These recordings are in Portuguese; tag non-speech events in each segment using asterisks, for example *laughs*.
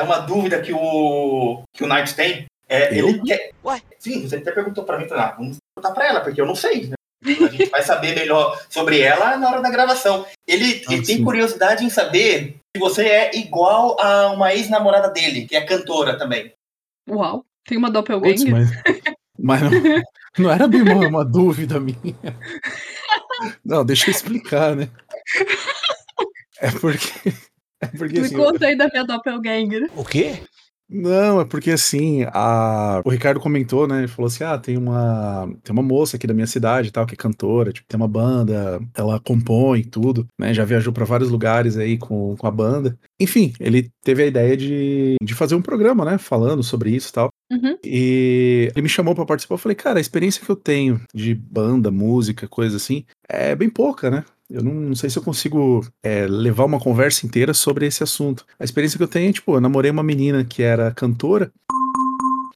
é uma dúvida que o, que o Knight tem. É, ele quer... Ué? Sim, você até perguntou pra mim, ah, vamos perguntar pra ela, porque eu não sei. Né? A gente vai saber melhor sobre ela na hora da gravação. Ele, ah, ele tem curiosidade em saber se você é igual a uma ex-namorada dele, que é cantora também. Uau, tem uma doppelganger? Putz, mas, mas não, não, era bem uma, uma dúvida minha. Não, deixa eu explicar, né? É porque. *laughs* Porque Me assim, conta aí da minha doppelganger. O quê? Não, é porque assim, a... o Ricardo comentou, né? Ele falou assim: ah, tem uma, tem uma moça aqui da minha cidade tal, que é cantora, tipo, tem uma banda, ela compõe tudo, né? Já viajou para vários lugares aí com, com a banda. Enfim, ele teve a ideia de, de fazer um programa, né? Falando sobre isso e tal. Uhum. E ele me chamou para participar. Eu falei, cara, a experiência que eu tenho de banda, música, coisa assim, é bem pouca, né? Eu não, não, sei se eu consigo é, levar uma conversa inteira sobre esse assunto. A experiência que eu tenho é, tipo, eu namorei uma menina que era cantora.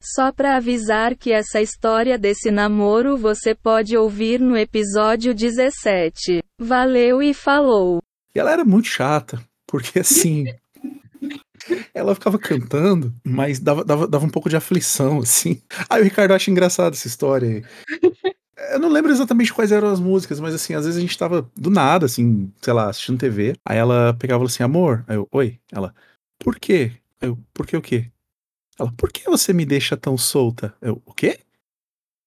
Só para avisar que essa história desse namoro você pode ouvir no episódio 17. Valeu e falou. E ela era muito chata, porque *laughs* assim. ela ficava cantando, mas dava, dava, dava um pouco de aflição, assim. Aí o Ricardo acha engraçado essa história aí. Eu não lembro exatamente quais eram as músicas, mas assim, às vezes a gente tava do nada, assim, sei lá, assistindo TV. Aí ela pegava assim, amor. Aí eu, oi. Ela, por quê? Eu, por que o quê? Ela, por que você me deixa tão solta? Eu, o quê?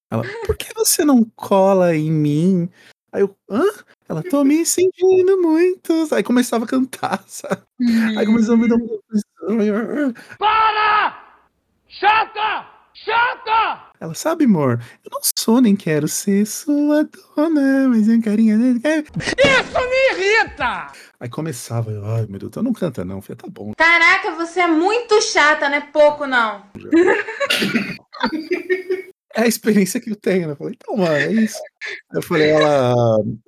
Ela, por que você não cola em mim? Aí eu, hã? Ela, tô me sentindo muito. Aí começava a cantar, *laughs* sabe? Aí começou a me dar uma. Para! Chata! Chata! Ela sabe, amor, eu não sou nem quero ser sua dona, mas é carinha dele. Isso me irrita! Aí começava, eu, ai meu Deus, eu não canta não. Eu falei, tá bom. Caraca, você é muito chata, não é pouco não. *laughs* é a experiência que eu tenho, né? Eu falei, então, mano, é isso. Eu falei, ela.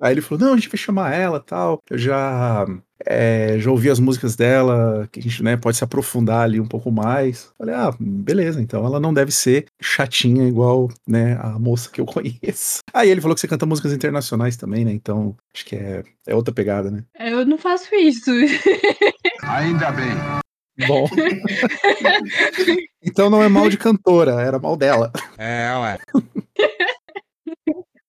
Aí ele falou, não, a gente vai chamar ela tal. Eu já. É, já ouvi as músicas dela, que a gente né, pode se aprofundar ali um pouco mais. Falei, ah, beleza, então ela não deve ser chatinha igual né, a moça que eu *laughs* conheço. Aí ele falou que você canta músicas internacionais também, né? Então acho que é, é outra pegada, né? Eu não faço isso. *laughs* Ainda bem. Bom. *laughs* então não é mal de cantora, era mal dela. É, ué.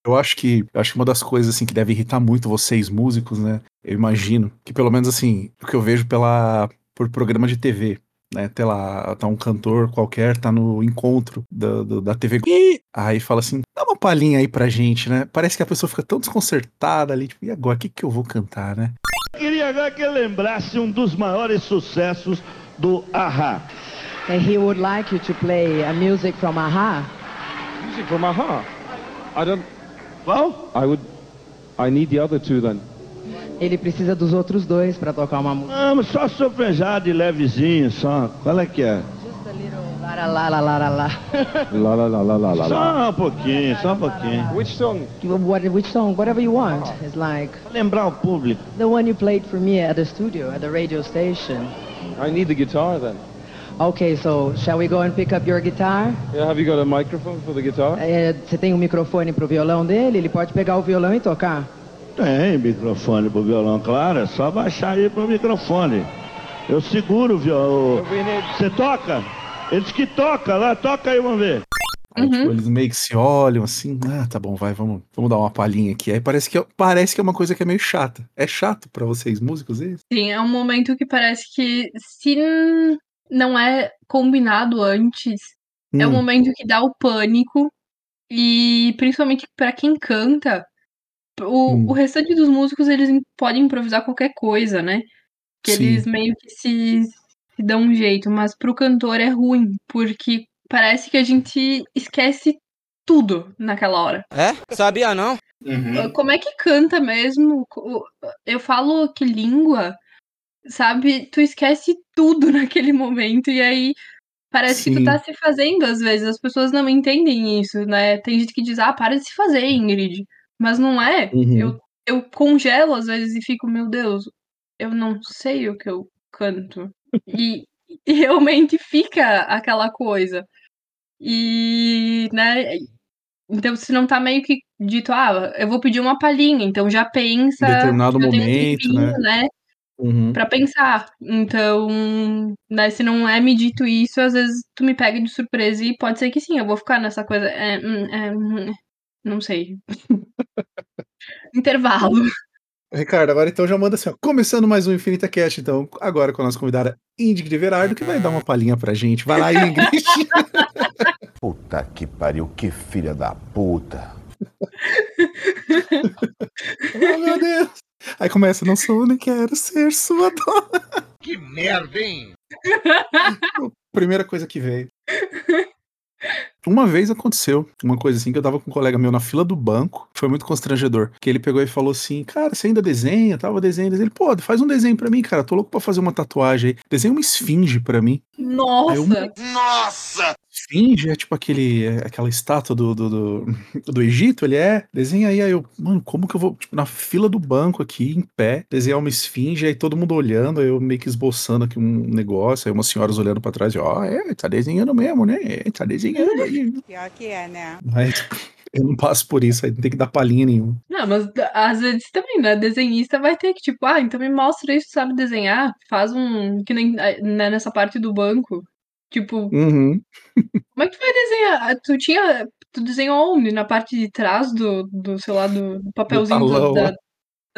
Eu acho que acho que uma das coisas assim que deve irritar muito vocês músicos, né? Eu imagino que pelo menos assim, o que eu vejo pela por programa de TV, né? Tem lá, tá um cantor qualquer, tá no encontro da, do, da TV. E aí fala assim: dá uma palhinha aí pra gente, né? Parece que a pessoa fica tão desconcertada ali, tipo, e agora, o que, que eu vou cantar, né? Eu queria agora que ele lembrasse um dos maiores sucessos do Aha. And he would like you to play a music from Aha. Music from Aha? I don't. Well? I would. I need the other two then. Ele precisa dos outros dois para tocar uma música. Ah, mas só sofrejado e levezinho, só. Qual é que é? Just a little la la la la la la. la *laughs* la la la la la. Só um pouquinho, só um pouquinho. Which song? What, which song? Whatever you want. It's like. lembrar o público. The one you played for me at the studio, at the radio station. I need the guitar then. Okay, so shall we go and pick up your guitar? Yeah, have you got a microphone for the guitar? É, você tem um microfone pro violão dele? Ele pode pegar o violão e tocar? Tem microfone pro violão, claro. É só baixar aí pro microfone. Eu seguro o violão. Você toca? Eles que toca lá, toca aí, vamos ver. Aí, tipo, uhum. eles meio que se olham assim, ah, tá bom, vai, vamos, vamos dar uma palhinha aqui. Aí parece que, parece que é uma coisa que é meio chata. É chato para vocês, músicos, é isso? Sim, é um momento que parece que se não é combinado antes, hum. é o um momento que dá o pânico. E principalmente para quem canta, o, hum. o restante dos músicos eles podem improvisar qualquer coisa, né? Que Sim. eles meio que se, se dão um jeito, mas pro cantor é ruim, porque parece que a gente esquece tudo naquela hora. É? Sabia não? Uhum. Como é que canta mesmo? Eu falo que língua, sabe? Tu esquece tudo *laughs* naquele momento e aí parece Sim. que tu tá se fazendo às vezes. As pessoas não entendem isso, né? Tem gente que diz, ah, para de se fazer, Ingrid. Mas não é. Uhum. Eu, eu congelo às vezes e fico, meu Deus, eu não sei o que eu canto. e, *laughs* e realmente fica aquela coisa. E, né, então se não tá meio que dito, ah, eu vou pedir uma palhinha, então já pensa. Em determinado momento, tempinho, né? né? Uhum. pra pensar. Então, né, se não é me dito isso, às vezes tu me pega de surpresa e pode ser que sim, eu vou ficar nessa coisa. É, hum, é, hum, não sei. *laughs* Intervalo. Ricardo, agora então já manda assim, ó, começando mais um Infinita Cast, então, agora com a nossa convidada Ingrid Verardo, que vai dar uma palhinha pra gente. Vai lá, Ingrid. *laughs* Puta que pariu, que filha da puta. oh, *laughs* meu Deus. Aí começa, não sou nem quero ser sua dona. Que merda, hein? Primeira coisa que veio. Uma vez aconteceu uma coisa assim que eu tava com um colega meu na fila do banco, foi muito constrangedor. Que ele pegou e falou assim: Cara, você ainda desenha? Tava desenhando. Ele, pô, faz um desenho pra mim, cara. Tô louco pra fazer uma tatuagem aí. Desenha uma esfinge pra mim. Nossa! Eu, Nossa! Esfinge é tipo aquele, aquela estátua do, do, do, do, Egito, ele é. Desenha aí, aí eu, mano, como que eu vou, tipo, na fila do banco aqui, em pé, desenhar uma esfinge, aí todo mundo olhando, aí eu meio que esboçando aqui um negócio, aí umas senhoras olhando pra trás, ó, oh, é, tá desenhando mesmo, né? É, tá desenhando aí. *laughs* Pior que é, né? Mas eu não passo por isso, aí não tem que dar palhinha nenhuma. Não, mas às vezes também, né? Desenhista vai ter que, tipo, ah, então me mostra isso, sabe desenhar, faz um. Que nem né, nessa parte do banco. Tipo, Uhum. como é que tu vai desenhar? Tu tinha. Tu desenhou onde? Na parte de trás do, do sei lá, do, do papelzinho do- talão, da,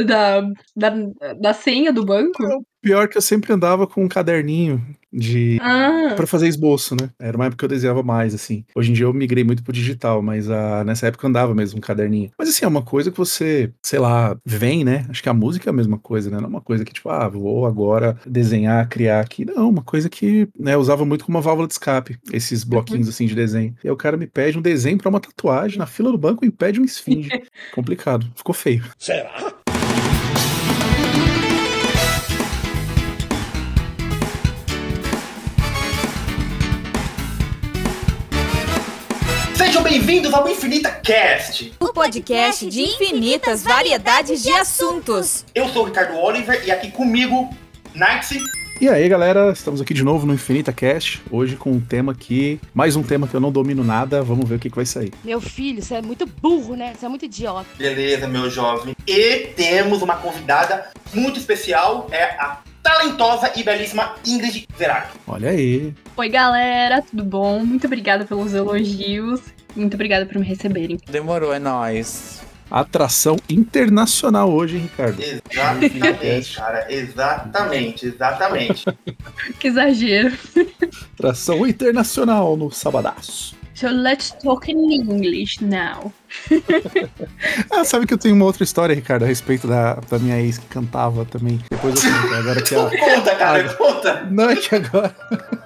da, da, da senha do banco? Pior que eu sempre andava com um caderninho de. Ah, Pra fazer esboço, né? Era uma época que eu desenhava mais, assim. Hoje em dia eu migrei muito pro digital, mas ah, nessa época eu andava mesmo um caderninho. Mas assim, é uma coisa que você, sei lá, vem, né? Acho que a música é a mesma coisa, né? Não é uma coisa que, tipo, ah, vou agora desenhar, criar aqui. Não, uma coisa que né, eu usava muito como uma válvula de escape, esses bloquinhos assim de desenho. E aí o cara me pede um desenho pra uma tatuagem na fila do banco e pede um esfinge. *laughs* Complicado. Ficou feio. Será? Bem-vindos ao Infinita Cast. O podcast de infinitas variedades de assuntos. Eu sou o Ricardo Oliver e aqui comigo, Night. E aí, galera, estamos aqui de novo no Infinita Cast, hoje com um tema que, mais um tema que eu não domino nada, vamos ver o que, que vai sair. Meu filho, você é muito burro, né? Você é muito idiota. Beleza, meu jovem. E temos uma convidada muito especial, é a talentosa e belíssima Ingrid Verardo. Olha aí. oi, galera, tudo bom? Muito obrigada pelos elogios. Muito obrigada por me receberem. Demorou, é nóis. Atração internacional hoje, hein, Ricardo? Exatamente, cara. Exatamente, exatamente. *laughs* Que exagero. Atração internacional no Sabadaço. So let's talk in English now. *laughs* Ah, sabe que eu tenho uma outra história, Ricardo, a respeito da, da minha ex que cantava também. Depois eu conto. Agora que a. Conta, cara, a- conta. Não, é que agora. *laughs*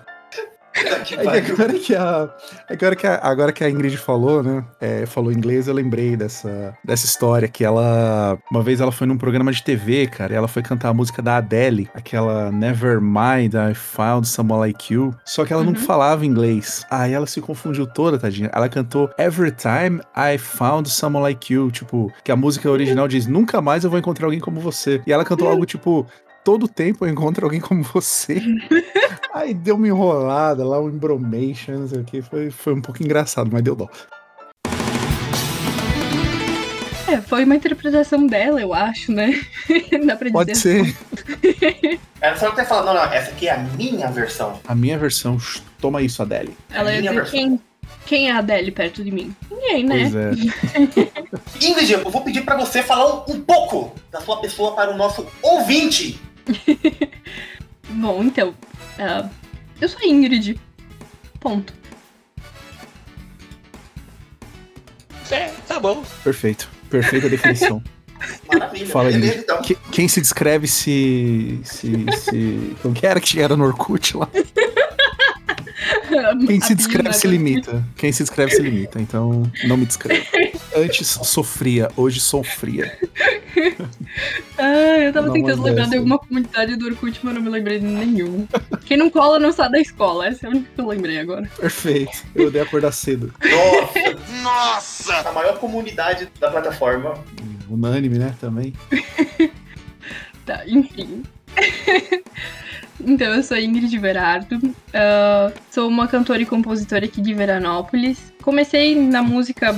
agora que a. Agora que a, agora que a Ingrid falou, né? é, falou inglês, eu lembrei dessa, dessa história que ela. Uma vez ela foi num programa de TV, cara, e ela foi cantar a música da Adele, aquela Never Mind, I Found Someone Like You. Só que ela não Uhum. falava inglês. Aí ela se confundiu toda, tadinha. Ela cantou Every Time I Found Someone Like You. Tipo, que a música original diz: Nunca mais eu vou encontrar alguém como você. E ela cantou algo tipo. Todo tempo eu encontro alguém como você. *laughs* Aí deu uma enrolada lá, um embromation, não sei o que. Foi, foi um pouco engraçado, mas deu dó. É, foi uma interpretação dela, eu acho, né? *laughs* Dá pra dizer. Pode ser. Era só ter falado, não, não, essa aqui é a minha versão. A minha versão, toma isso, Adele. Ela ia dizer quem, quem é a Adele perto de mim? Ninguém, né? Pois é. *laughs* Ingrid, eu vou pedir pra você falar um, um pouco da sua pessoa para o nosso ouvinte. *laughs* Bom, então. ah, eu sou a Ingrid. Ponto. É, tá bom. Perfeito. Perfeita definição. *laughs* Maravilha. Fala, Ingrid. então. Que- quem se descreve se. se. se. Como que era que era no Orkut lá? *laughs* Quem se descreve se limita. Quem se descreve se limita. Então, não me descreve. Antes sofria, hoje sofria. *laughs* Ah, eu tava Não, tentando mas lembrar dessa. de alguma comunidade do Orkut, mas não me lembrei de nenhum. Quem não cola não sai da escola. Essa é a única que eu lembrei agora. Perfeito. Eu odeio acordar cedo. *laughs* Nossa, Nossa! a maior comunidade da plataforma. Unânime, né? Também. *laughs* Tá, enfim. então, eu sou a Ingrid Verardo. ah, sou uma cantora e compositora aqui de Veranópolis. Comecei na música,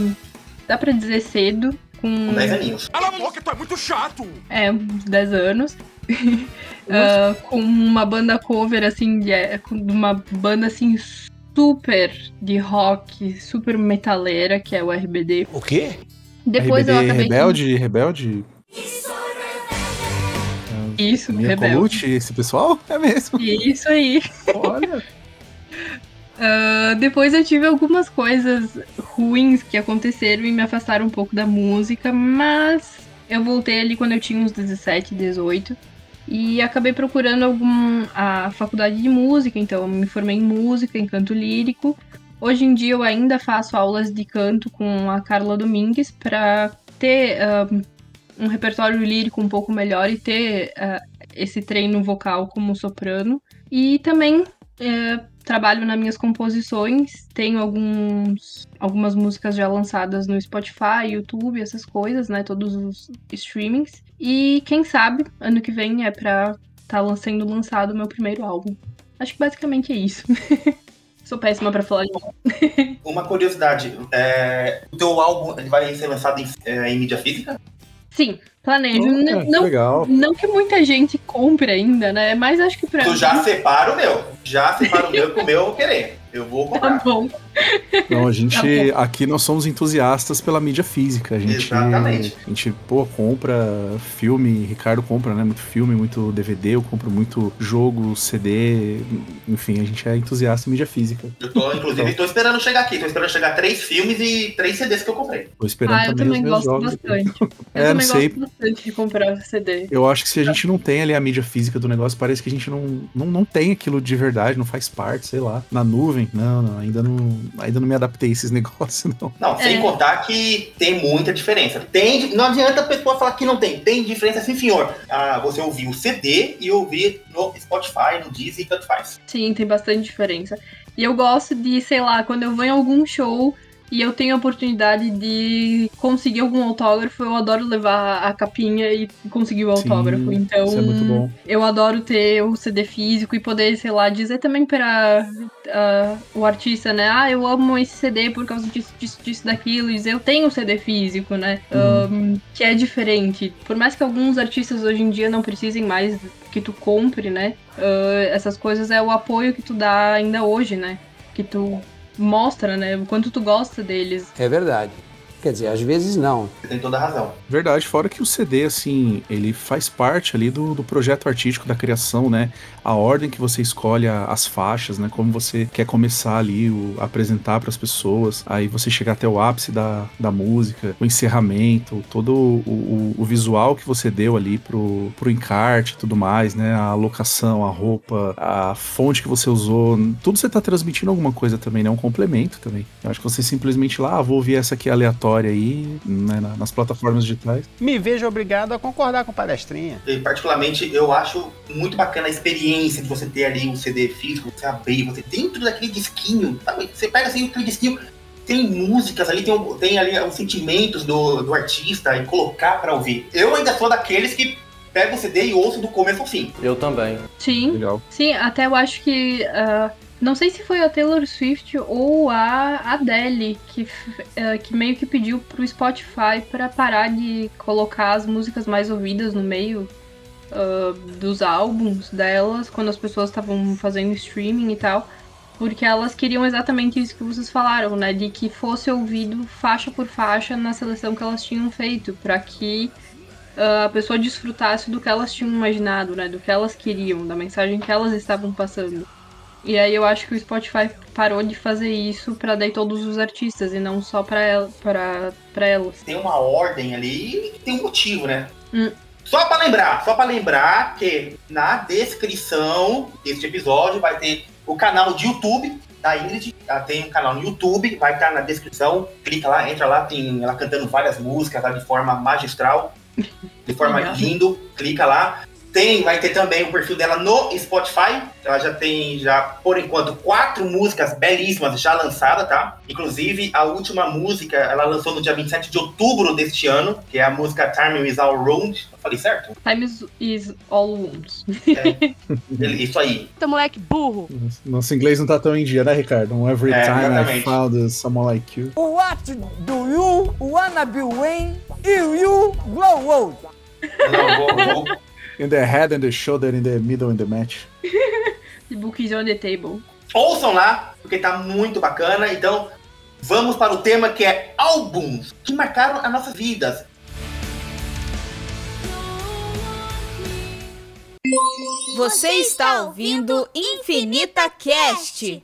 dá pra dizer cedo, com Com 10 aninhos. Cala a boca, tu é muito chato! é, uns 10 anos. uh, *laughs* com uma banda cover, assim, de, com uma banda assim super de rock, super metaleira, que é o RBD. O quê? Depois RBD eu acabei. Rebelde, Rebelde? Isso, Mia Rebelde. Colucci, esse pessoal? É mesmo. Isso aí. Olha. *laughs* Ah, depois eu tive algumas coisas ruins que aconteceram e me afastaram um pouco da música, mas eu voltei ali quando eu tinha uns 17, 18 e acabei procurando algum a faculdade de música, então eu me formei em música, em canto lírico. Hoje em dia eu ainda faço aulas de canto com a Carla Domingues para ter ah, um repertório lírico um pouco melhor e ter ah, esse treino vocal como soprano. E também eh, trabalho nas minhas composições, tenho alguns, algumas músicas já lançadas no Spotify, YouTube, essas coisas, né? Todos os streamings. E quem sabe, ano que vem é pra estar tá sendo lançado o meu primeiro álbum. Acho que basicamente é isso. *laughs* Sou péssima pra falar de. *laughs* Uma curiosidade, é, o teu álbum vai ser lançado em, é, em mídia física? Sim, planejo. Oh, não, legal. não que muita gente compre ainda, né? Mas acho que pra Tu já separa o meu. Já separa o meu que o meu eu vou querer. Eu vou comprar. Tá bom. Não, a gente. Tá aqui nós somos entusiastas pela mídia física. A gente. Exatamente. A gente, pô, compra filme, Ricardo compra, né? Muito filme, muito DVD, eu compro muito jogo, CD. Enfim, a gente é entusiasta em mídia física. Eu tô, inclusive, tô esperando chegar aqui. Tô esperando chegar três filmes e três CDs que eu comprei. Tô esperando Ah, eu também, também os meus gosto jogos. bastante. *laughs* Eu É, não também sei. gosto bastante de comprar CD. Eu acho que se a gente não tem ali a mídia física do negócio, parece que a gente não, não, não tem aquilo de verdade, não faz parte, sei lá. Na nuvem, não, não, ainda não, ainda não me adaptei a esses *laughs* negócios, não. Não, sem É. contar que tem muita diferença. Tem, não adianta a pessoa falar que não tem. Tem diferença sim, senhor. Ah, você ouvir o CD e ouvir no Spotify, no Deezer, tanto faz. Sim, tem bastante diferença. E eu gosto de, sei lá, quando eu vou em algum show e eu tenho a oportunidade de conseguir algum autógrafo, eu adoro levar a capinha e conseguir o Sim, autógrafo. então, isso é muito bom. eu adoro ter o CD físico e poder, sei lá, dizer também para ah, o artista, né? Ah, eu amo esse CD por causa disso, disso, disso, daquilo. E dizer, eu tenho o CD físico, né? Uhum. Um, que é diferente. Por mais que alguns artistas hoje em dia não precisem mais que tu compre, né? Ah, essas coisas é o apoio que tu dá ainda hoje, né? Que tu mostra, né? O quanto tu gosta deles. É verdade. Quer dizer, às vezes não. Você tem toda a razão. Verdade, fora que o CD, assim, ele faz parte ali do, do projeto artístico, da criação, né? A ordem que você escolhe a- as faixas, né? Como você quer começar ali, o, apresentar para as pessoas, aí você chegar até o ápice da, da música, o encerramento, todo o, o, o visual que você deu ali pro, pro encarte e tudo mais, né? A locação, a roupa, a fonte que você usou, tudo você tá transmitindo alguma coisa também, né? Um complemento também. Eu acho que você simplesmente lá, ah, vou ouvir essa aqui aleatória aí, né? na- nas plataformas digitais. Me vejo obrigado a concordar com o palestrinha. E, particularmente, eu acho muito bacana a experiência de você ter ali um CD físico, você abrir, você dentro daquele disquinho, sabe? Você pega assim aquele disquinho, tem músicas ali, tem, tem ali os sentimentos do, do artista e colocar pra ouvir. Eu ainda sou daqueles que pego o CD e ouço do começo ao fim. Eu também. Sim. Legal. Sim, até eu acho que. ah, não sei se foi a Taylor Swift ou a Adele que, ah, que meio que pediu pro Spotify para parar de colocar as músicas mais ouvidas no meio ah, dos álbuns delas, quando as pessoas estavam fazendo streaming e tal. Porque elas queriam exatamente isso que vocês falaram, né? De que fosse ouvido faixa por faixa na seleção que elas tinham feito, para que ah, a pessoa desfrutasse do que elas tinham imaginado, né? Do que elas queriam, da mensagem que elas estavam passando. E aí eu acho que o Spotify parou de fazer isso pra daí todos os artistas e não só pra, el pra, pra elas. Tem uma ordem ali e tem um motivo, né? Hum. Só pra lembrar, só pra lembrar que na descrição deste episódio vai ter o canal de YouTube da Ingrid. Ela tem um canal no YouTube, vai estar na descrição. Clica lá, entra lá, tem ela cantando várias músicas lá de forma magistral, de forma lindo. Clica lá. Tem, vai ter também o perfil dela no Spotify. Ela já tem, já por enquanto, quatro músicas belíssimas já lançadas, tá? Inclusive, a última música ela lançou no dia 27 de outubro deste ano, que é a música Time Is All Round. Eu falei certo? Time is, is all wounds. Ele- Isso aí. Tá moleque burro. Nosso inglês não tá tão em dia, né, Ricardo? Um Every É, time I exatamente. found someone like you. What do you wanna be when you, you grow old? Não, vou, vou- In the head and the shoulder, in the middle and the match. *laughs* The book is on the table. Ouçam lá, porque tá muito bacana. Então, vamos para o tema que é álbuns que marcaram as nossas vidas. Você está ouvindo Infinita Cast.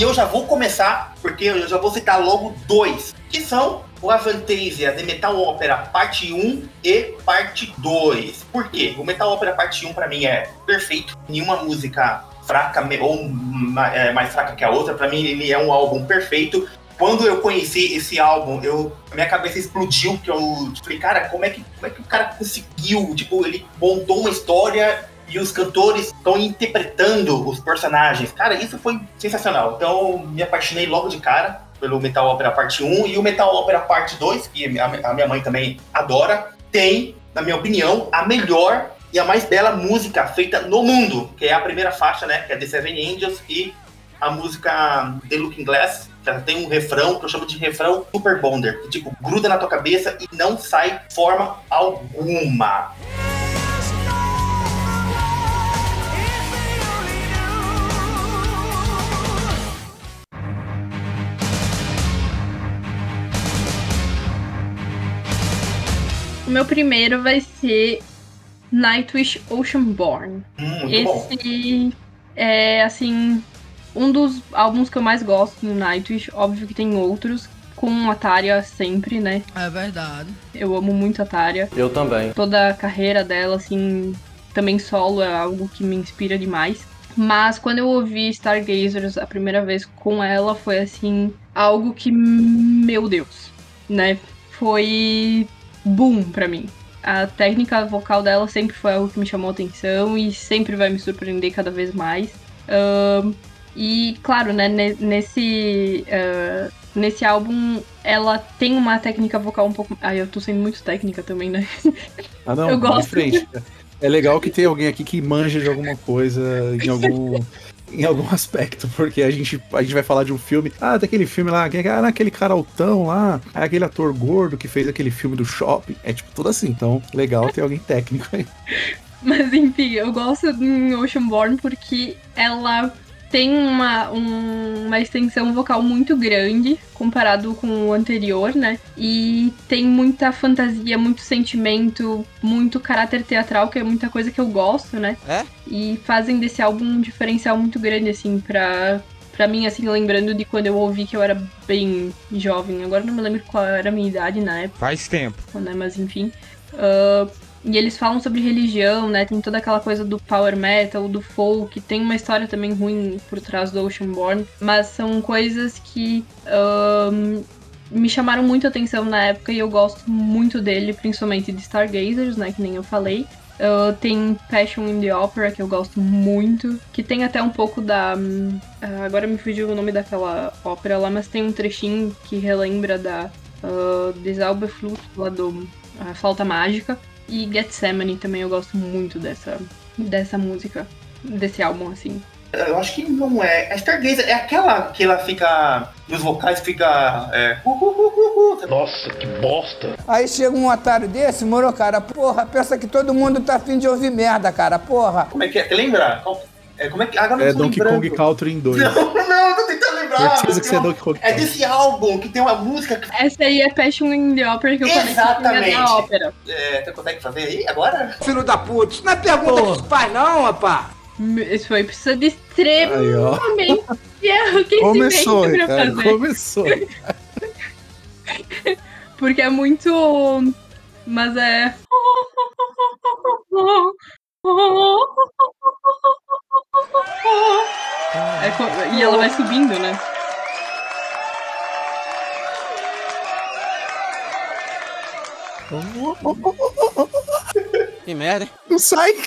E eu já vou começar, porque eu já vou citar logo dois, que são o Avantasia The Metal Opera Parte 1 e Parte 2. Por quê? O Metal Opera Parte 1 para mim é perfeito. Nenhuma música fraca ou é, mais fraca que a outra. Para mim ele é um álbum perfeito. Quando eu conheci esse álbum, eu, minha cabeça explodiu, que eu falei, cara, como é, que, como é que o cara conseguiu? Tipo, ele montou uma história e os cantores estão interpretando os personagens. Cara, isso foi sensacional. Então, me apaixonei logo de cara pelo Metal Opera Parte 1 e o Metal Opera Parte 2, que a minha mãe também adora, tem, na minha opinião, a melhor e a mais bela música feita no mundo, que é a primeira faixa, né, que é The Seven Angels e a música The Looking Glass, que ela tem um refrão que eu chamo de refrão Super Bonder, que tipo gruda na tua cabeça e não sai forma alguma. O meu primeiro vai ser Nightwish Oceanborn. Hum, Esse é, assim, um dos álbuns que eu mais gosto no Nightwish. Óbvio que tem outros, com Ataria sempre, né? É verdade. Eu amo muito a Ataria. Eu também. Toda a carreira dela, assim, também solo é algo que me inspira demais. Mas quando eu ouvi Stargazers a primeira vez com ela, foi assim, algo que, meu Deus, né? Foi boom pra mim. A técnica vocal dela sempre foi algo que me chamou atenção e sempre vai me surpreender cada vez mais. Uh, e, claro, né, nesse, uh, nesse álbum ela tem uma técnica vocal um pouco. Ai, eu tô sendo muito técnica também, né? *laughs* Ah, não, eu gosto. frente. É legal que tem alguém aqui que manja de alguma coisa, em algum em algum *laughs* aspecto, porque a gente, a gente vai falar de um filme. Ah, daquele filme lá, ah, aquele cara altão lá, é aquele ator gordo que fez aquele filme do shopping. É tipo tudo assim. Então, legal ter alguém técnico aí. *laughs* Mas enfim, eu gosto do Oceanborn porque ela tem uma, um, uma extensão vocal muito grande comparado com o anterior, né? E tem muita fantasia, muito sentimento, muito caráter teatral, que é muita coisa que eu gosto, né? É? E fazem desse álbum um diferencial muito grande, assim, pra, pra mim, assim, lembrando de quando eu ouvi que eu era bem jovem. Agora não me lembro qual era a minha idade na época. Faz tempo. Né? Mas enfim. Uh, e eles falam sobre religião, né? Tem toda aquela coisa do power metal, do folk. Tem uma história também ruim por trás do Oceanborn. Mas são coisas que um, me chamaram muito atenção na época e eu gosto muito dele, principalmente de Stargazers, né? Que nem eu falei. Uh, tem Passion in the Opera, que eu gosto muito. Que tem até um pouco da. Uh, agora me fugiu o nome daquela ópera lá, mas tem um trechinho que relembra da. Uh, Desalba Flute, lá do. A Flauta Mágica. E Gethsemane também eu gosto muito dessa, dessa música, desse álbum, assim. Eu acho que não é. A Stargazer é aquela que ela fica. Nos vocais fica. É, uh, uh, uh, Nossa, que bosta! Aí chega um otário desse, moro, cara, porra, pensa que todo mundo tá afim de ouvir merda, cara, porra. Como é que é? Lembra? É, como é que. Agora é Donkey Kong Country em 2. *laughs* Não, não, tô tentando lembrar. Certeza que você é. É desse álbum que tem uma música. Que... Essa aí é Passion in the Opera que eu falei Exatamente. da ópera. É, você consegue fazer aí agora? Filho da puta, isso não é pergunta que se faz, não, rapaz. Isso foi precisa de extremamente Começou, pra cara, fazer. começou. *laughs* Porque é muito. Mas é. *laughs* É co- E ela vai subindo, né? Que merda, hein? Não sai. *laughs*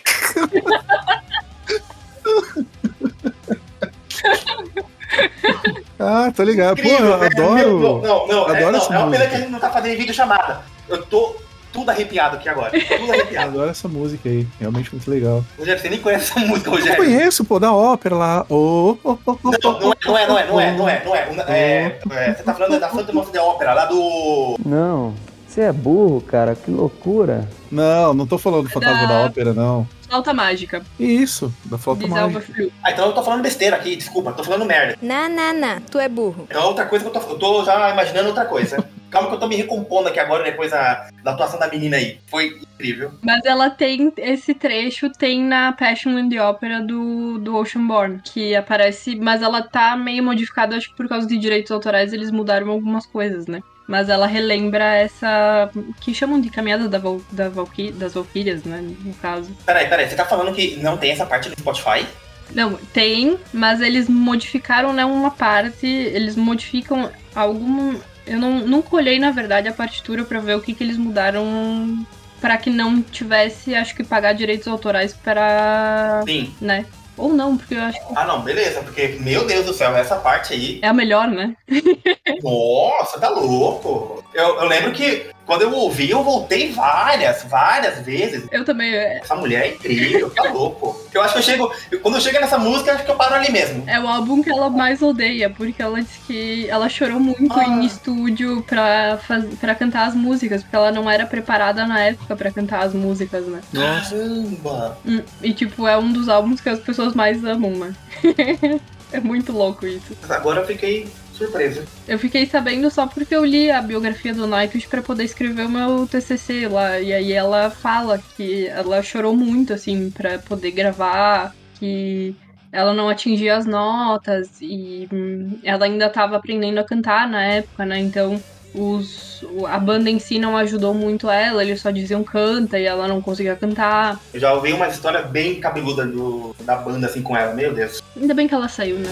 ah, tô ligado. Pô, eu Incrível, né? adoro. Não, não, não. adoro é, não, essa é uma pena que a gente não tá fazendo vídeo chamada. Eu tô tudo arrepiado aqui agora. Tudo arrepiado. Adoro essa música aí, realmente muito legal. Rogério, você nem conhece essa música, Eu Rogério. conheço, pô, da ópera lá. Oh, oh, oh, oh, Não, não é, não é, não é, não é, não é, não é. É, é, Você tá falando da Phantom of the Opera, lá do. Não, você é burro, cara, que loucura. Não, não tô falando do Fantasma Da- da Ópera, não. Flauta mágica. Isso, da Flauta Bisalva Mágica. Flu. Ah, então eu tô falando besteira aqui, desculpa, tô falando merda. Não, não, não. Tu é burro. Então outra coisa que eu tô, eu tô já imaginando outra coisa. *laughs* Calma que eu tô me recompondo aqui agora depois da, da atuação da menina aí. Foi incrível. Mas ela tem esse trecho, tem na Passion in the Opera do, do Oceanborn, que aparece, mas ela tá meio modificada, acho que por causa de direitos autorais eles mudaram algumas coisas, né? Mas ela relembra essa. que chamam de caminhada da Val, da Valky, das Valkyrias, né? No caso. Peraí, peraí, você tá falando que não tem essa parte no Spotify? Não, tem, mas eles modificaram, né, uma parte, eles modificam algum. Eu não, nunca olhei, na verdade, a partitura pra ver o que, que eles mudaram pra que não tivesse, acho que, pagar direitos autorais para. Sim. né? Ou não, porque eu acho que Ah, não, beleza, porque, meu Deus do céu, essa parte aí. é a melhor, né? *laughs* Nossa, tá louco. Eu, eu lembro que quando eu ouvi, eu voltei várias, várias vezes. Eu também. É, Essa mulher é incrível, tá louco. Eu acho que eu chego. Quando eu chego nessa música, acho que eu paro ali mesmo. é o álbum que ela mais odeia, porque ela disse que ela chorou muito em estúdio pra, faz... pra cantar as músicas, porque ela não era preparada na época pra cantar as músicas, né? Caramba! Hum, E, tipo, é um dos álbuns que as pessoas mais amam, né? *laughs* é muito louco isso. Agora eu fiquei surpreso. Eu fiquei sabendo só porque eu li a biografia do Nightwish pra poder escrever o meu TCC lá. E aí ela fala que ela chorou muito, assim, pra poder gravar, que ela não atingia as notas e hum, ela ainda tava aprendendo a cantar na época, né? Então os, a banda em si não ajudou muito ela, eles só diziam canta e ela não conseguia cantar. Eu já ouvi uma história bem cabeluda do, da banda assim com ela, meu Deus. Ainda bem que ela saiu, né?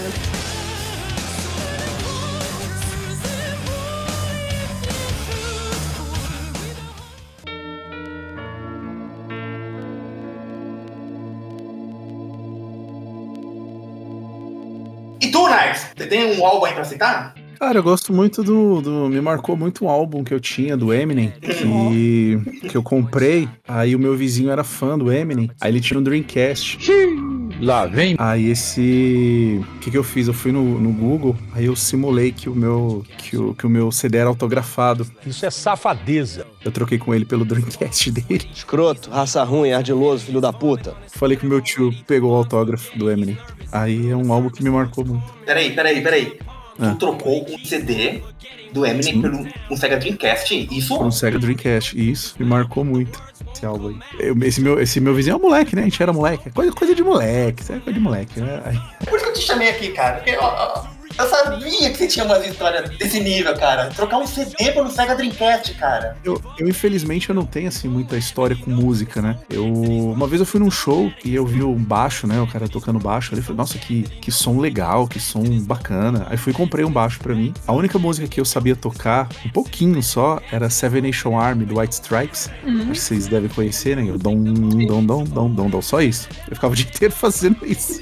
E tu? Você tem um álbum aí pra citar? Cara, eu gosto muito do, do- Me marcou muito um álbum que eu tinha do Eminem, que, que eu comprei. Aí o meu vizinho era fã do Eminem. Aí ele tinha um Dreamcast. Lá vem. Aí esse. O que, que eu fiz? Eu fui no, no Google, aí eu simulei que o meu que o, que o meu CD era autografado. Isso é safadeza. Eu troquei com ele pelo Dreamcast *laughs* dele. Escroto, raça ruim, ardiloso, filho da puta. Falei que o meu tio pegou o autógrafo do Eminem. Aí é um álbum que me marcou muito. Peraí, peraí, peraí. Ah. Tu trocou um CD do Eminem por um, um Sega Dreamcast? Isso? Foi um Sega Dreamcast. Isso me marcou muito. Esse álbum aí. Eu- esse, meu, esse meu vizinho é um moleque, né? A gente era moleque. É Coisa, coisa de moleque. Isso é coisa de moleque, né? Por isso que eu te chamei aqui, cara. Porque ó, ó, eu sabia que você tinha umas histórias desse nível, cara. Trocar um CD por um Sega Dreamcast, cara. Eu, eu, infelizmente, eu não tenho, assim, muita história com música, né? Eu, uma vez eu fui num show e eu vi um baixo, né? O cara tocando baixo. Ele falou, nossa, que, que som legal, que som bacana. Aí fui e comprei um baixo pra mim. A única música que eu sabia tocar, um pouquinho só, era Seven Nation Army, do White Stripes. Uhum. Acho que vocês devem conhecer, né? Eu dom, dom, dom, dom, dom, dom. Só isso. Eu ficava o dia *laughs* inteiro fazendo isso.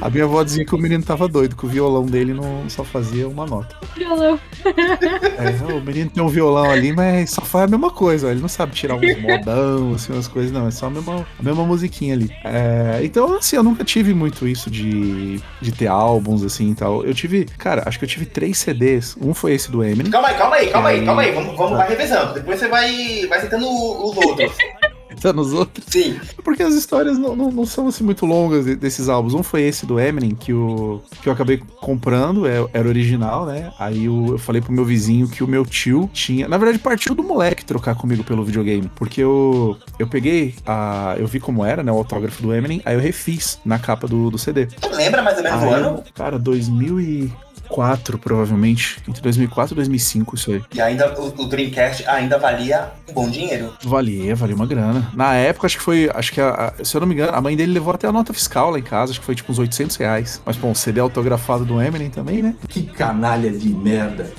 A minha avó dizia que o menino tava doido, que o violão dele não só fazia uma nota. *laughs* Violão. É, o menino tem um violão ali, mas só faz a mesma coisa. Ele não sabe tirar uns *laughs* modão, assim, umas coisas, não. É só a mesma, a mesma musiquinha ali. É, então, assim, eu nunca tive muito isso de, de ter álbuns, assim e tal. Eu tive, cara, acho que eu tive três CDs. Um foi esse do Eminem. Calma aí, calma aí, calma aí, Aí- calma aí. Vamos, vamos Ah. vai revezando. Depois você vai, vai citando os outros. *laughs* Tá nos outros? Sim. Porque as histórias não, não, não são assim muito longas de- desses álbuns. Um foi esse do Eminem, que, o, que eu acabei comprando, é- era original, né? Aí eu, eu falei pro meu vizinho que o meu tio tinha. Na verdade, partiu do moleque trocar comigo pelo videogame. Porque eu, eu peguei a. Eu vi como era, né? O autógrafo do Eminem, aí eu refiz na capa do, do CD. Você lembra mais ou menos o ano? Cara, 2004, provavelmente. Entre 2004 e 2005, isso aí. E ainda o, o Dreamcast ainda valia um bom dinheiro. Valia, valia uma grana. Na época, acho que foi. Acho que, a- a- se eu não me engano, a mãe dele levou até a nota fiscal lá em casa. Acho que foi tipo uns 800 reais. Mas, bom, CD autografado do Eminem também, né? Que canalha de merda.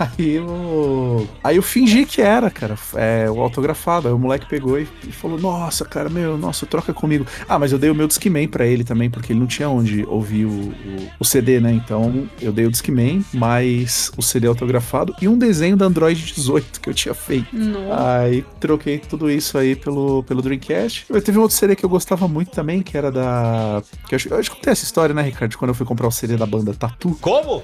Aí eu. Aí eu fingi que era, cara. É, o autografado. Aí o moleque pegou e, e falou: Nossa, cara, meu, nossa, troca comigo. Ah, mas eu dei o meu Discman pra ele também, porque ele não tinha onde ouvir o, o, o CD, né? Então eu dei o Discman, mais o CD autografado e um desenho da Android 18 que eu tinha feito. Nossa. Aí troquei tudo isso aí pelo, pelo Dreamcast. Eu teve um outro CD que eu gostava muito também, que era da. Que eu, acho- eu acho que contei essa história, né, Ricardo? de Quando eu fui comprar o CD da banda Tatu. Como?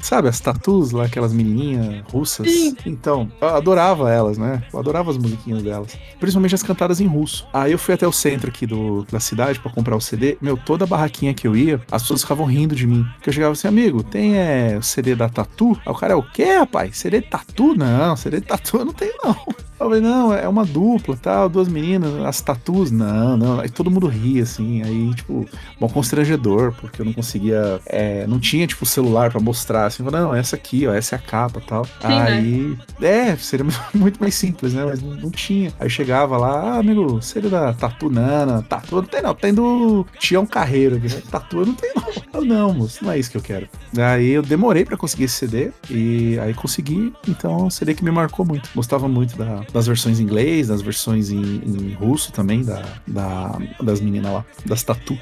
Sabe, as tatus lá, aquelas menininhas russas? Então, eu adorava elas, né? Eu adorava as musiquinhas delas. Principalmente as cantadas em russo. Aí eu fui até o centro aqui do, da cidade pra comprar o CD. Meu, toda a barraquinha que eu ia, as pessoas ficavam rindo de mim. Porque eu chegava assim, amigo, tem é, o CD da Tatu? Aí o cara, é o quê, rapaz? CD de Tatu? Não, CD de Tatu eu não tenho, não. Eu falei, não, é uma dupla, tal, duas meninas, as tatus, não, não. Aí todo mundo ria, assim, aí, tipo, bom, constrangedor, porque eu não conseguia, é, não tinha, tipo, celular pra mostrar, assim, não, essa aqui, ó, essa é a capa, tal. Sim, né? aí, é, seria *laughs* muito mais simples, né, mas não, não tinha. Aí chegava lá, ah, amigo, seria da Tatu Nana, Tatu, não tem não, tem do Tião Carreiro aqui, né? Tatu não tenho não. Eu, não, moço, não é isso que eu quero. Aí eu demorei pra conseguir esse CD, e aí consegui, então é um CD que me marcou muito. Gostava muito da, das versões em inglês, das versões em, em russo também, da, da- das meninas lá, das Tatu.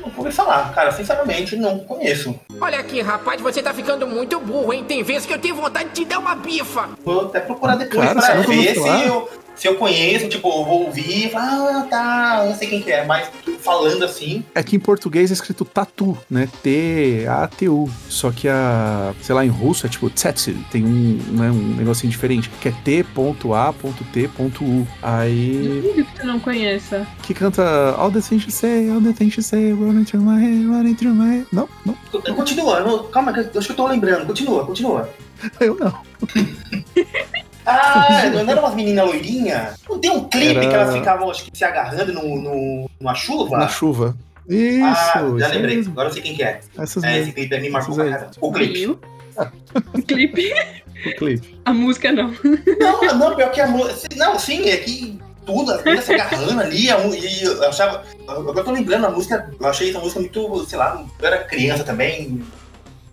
Não *laughs* vou falar, cara, sinceramente, não conheço. Olha aqui, rapaz, você tá ficando muito burro, hein? Tem vezes que eu tenho vontade de te dar uma bifa. Vou até procurar depois Cara, pra ver se eu, se eu conheço, tipo, eu vou ouvir e falar, ah, tá, eu sei quem que é, mas falando assim, É que em português é escrito tatu, né? T-A-T-U. Só que a, sei lá, em russo é tipo tsetsil. Tem um, né, um negocinho diferente, que é T.A.T.U. Aí. Duvido que tu não conheça. Que canta All the things you say, all the things you say, running through my head, running through my head. Não, não. continua, não- calma, acho que eu tô lembrando, continua, continua. Eu não. *laughs* Ah, *laughs* não era umas meninas loirinhas? Não tem um clipe Era- que elas ficavam, acho que, se agarrando no, no, numa chuva? Na chuva. Isso, ah, já isso lembrei, mesmo. agora eu sei quem que é. Essas é, esse clipe aí me marcou pra. O clipe. O clipe. O clipe. A música não. Não, não, pior que a música. Não, sim, é que tudo, as se agarrando ali, e eu achava. Agora eu tô lembrando, a música, eu achei essa música muito, sei lá, eu era criança também.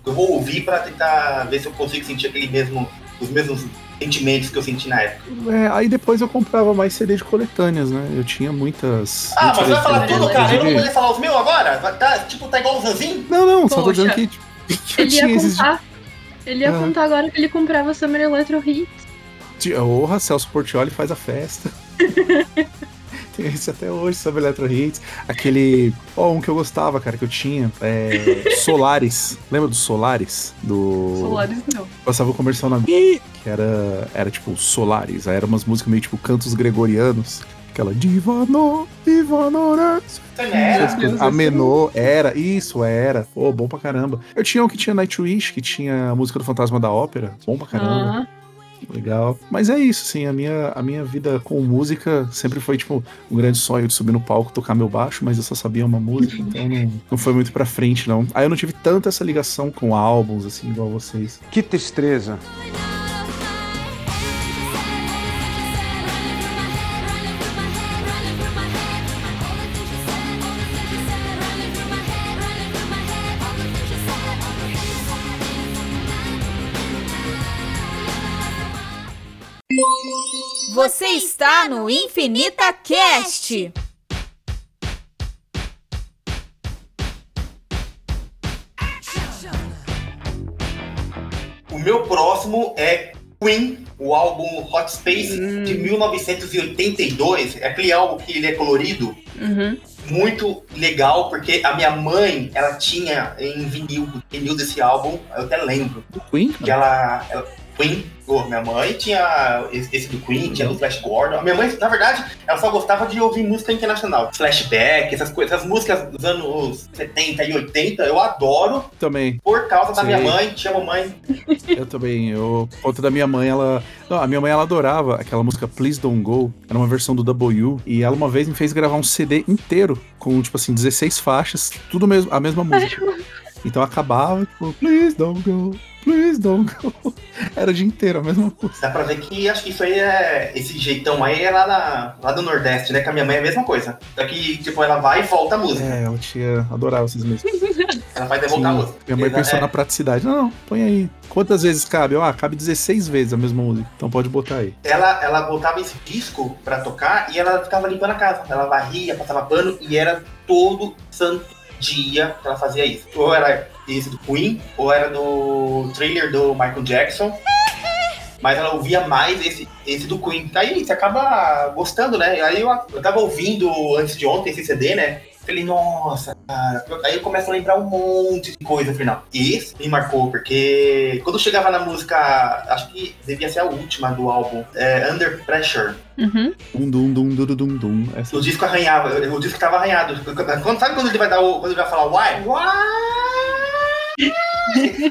Eu vou ouvir pra tentar ver se eu consigo sentir aquele mesmo, os mesmos sentimentos que eu senti na época. É, aí depois eu comprava mais CD de coletâneas, né? Eu tinha muitas. Ah, mas vai falar tudo, cara? Eu não vou poder falar os meus agora? Tá, tipo, tá igual o Zanzinho? Não, não, só tô Poxa. dizendo que, que eu Ele ia contar. Ele ia Ah. contar agora que ele comprava Summer Electro Hits. de- Orra, Celso Portioli faz a festa. *laughs* Tem esse até hoje, sobre Electro Hits. Aquele. Ó, um que eu gostava, cara, que eu tinha. É. Solares. *laughs* Lembra do Solares? Do. Solares não. Passava o comercial na. Que era. Era tipo Solares. Aí eram umas músicas meio tipo cantos gregorianos. Aquela Divano, Divanora. Era. A Menor, era, isso, era. Pô, bom pra caramba. Eu tinha um que tinha Nightwish, que tinha a música do Fantasma da Ópera. Bom pra caramba. Legal. Mas é isso, assim, a minha, a minha vida com música sempre foi, tipo, um grande sonho de subir no palco, tocar meu baixo, mas eu só sabia uma música, então não, não foi muito pra frente, não. Aí eu não tive tanta essa ligação com álbuns, assim, igual vocês. Que tristeza. Você está no Infinita Cast. O meu próximo é Queen, o álbum Hot Space de 1982. É aquele álbum que ele é colorido. uhum. muito legal, porque a minha mãe, ela tinha em vinil, vinil desse álbum, eu até lembro, Do Queen, que ela, ela Queen, minha mãe tinha esse do Queen, tinha do Flash Gordon. Minha mãe, na verdade, ela só gostava de ouvir música internacional. Flashback, essas coisas, essas músicas dos anos 70 e 80, eu adoro também. por causa da Sei. minha mãe, te amo mãe. *laughs* Eu também. Eu, por conta da minha mãe, ela. Não, a minha mãe ela adorava aquela música Please Don't Go. Era uma versão do W. E ela uma vez me fez gravar um CD inteiro com, tipo assim, 16 faixas, tudo mesmo, a mesma *laughs* música. Então acabava, tipo, Please Don't Go, Please Don't Go. *laughs* Era o dia inteiro, a mesma música. Dá pra ver que acho que isso aí é. Esse jeitão aí é lá, na, lá do Nordeste, né? Com a minha mãe é a mesma coisa. Só que, tipo, ela vai e volta a música. É, ela tinha. Adorava essas músicas. *laughs* Ela é voltar a música. Minha mãe Exa- pensou é. na praticidade. Não, não, põe aí. Quantas vezes cabe? Eu, Ah, cabe 16 vezes a mesma música. Então pode botar aí. ela, ela botava esse disco pra tocar e ela ficava limpando a casa. Ela varria, passava pano e era todo santo dia que ela fazia isso. Ou era esse do Queen, ou era do trailer do Michael Jackson. Mas ela ouvia mais esse, esse do Queen. Aí você acaba gostando, né? Aí eu, eu tava ouvindo antes de ontem esse CD, né? Falei, nossa, cara. Aí eu começo a lembrar um monte de coisa no final. E esse me marcou, porque quando eu chegava na música, acho que devia ser a última do álbum, é, Under Pressure. Uhum. Dum, dum, dum, dum, dum, dum. Essa... O disco arranhava, o disco tava arranhado. Quando, sabe quando ele vai dar o, quando ele vai falar why? Why?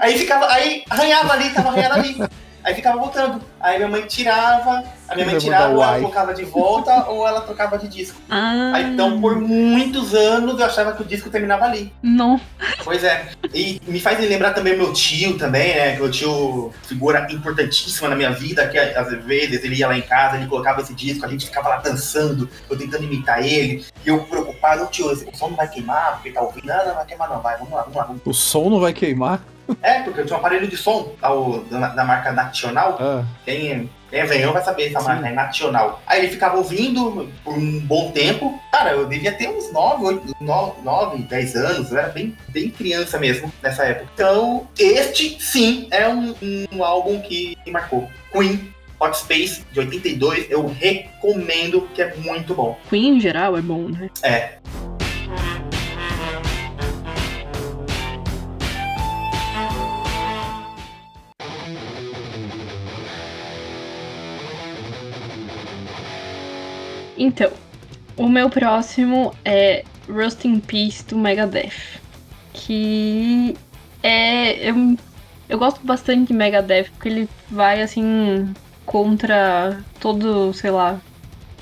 Aí ficava, aí arranhava ali, tava arranhado ali. Aí ficava voltando. Aí minha mãe tirava, a minha mãe tirava, ou ela colocava de volta, *laughs* ou ela trocava de disco. Ah, Aí, então, por muitos anos, eu achava que o disco terminava ali. não. Pois é. E me faz lembrar também meu tio também, né? Que meu tio, figura importantíssima na minha vida, que às vezes ele ia lá em casa, ele colocava esse disco, a gente ficava lá dançando, eu tentando imitar ele, e eu preocupado, "Ô, tio, o som não vai queimar, porque tá ouvindo. Não, não vai queimar não, vai, vamos lá, vamos lá. Vamos. O som não vai queimar? É, porque eu tinha um aparelho de som ao- da, da marca Nacional. Ah, Quem, quem é venhão vai saber essa marca, é Nacional. Aí ele ficava ouvindo por um bom tempo. Cara, eu devia ter uns 9, 8, 9, 9 10 anos. Eu era bem, bem criança mesmo nessa época. Então, este sim é um, um álbum que me marcou. Queen, Hot Space, de 82. Eu recomendo, que é muito bom. Queen em geral é bom, né? É. Então, o meu próximo é Rust in Peace do Megadeth. Que é. Eu, eu gosto bastante de Megadeth porque ele vai assim contra todo, sei lá,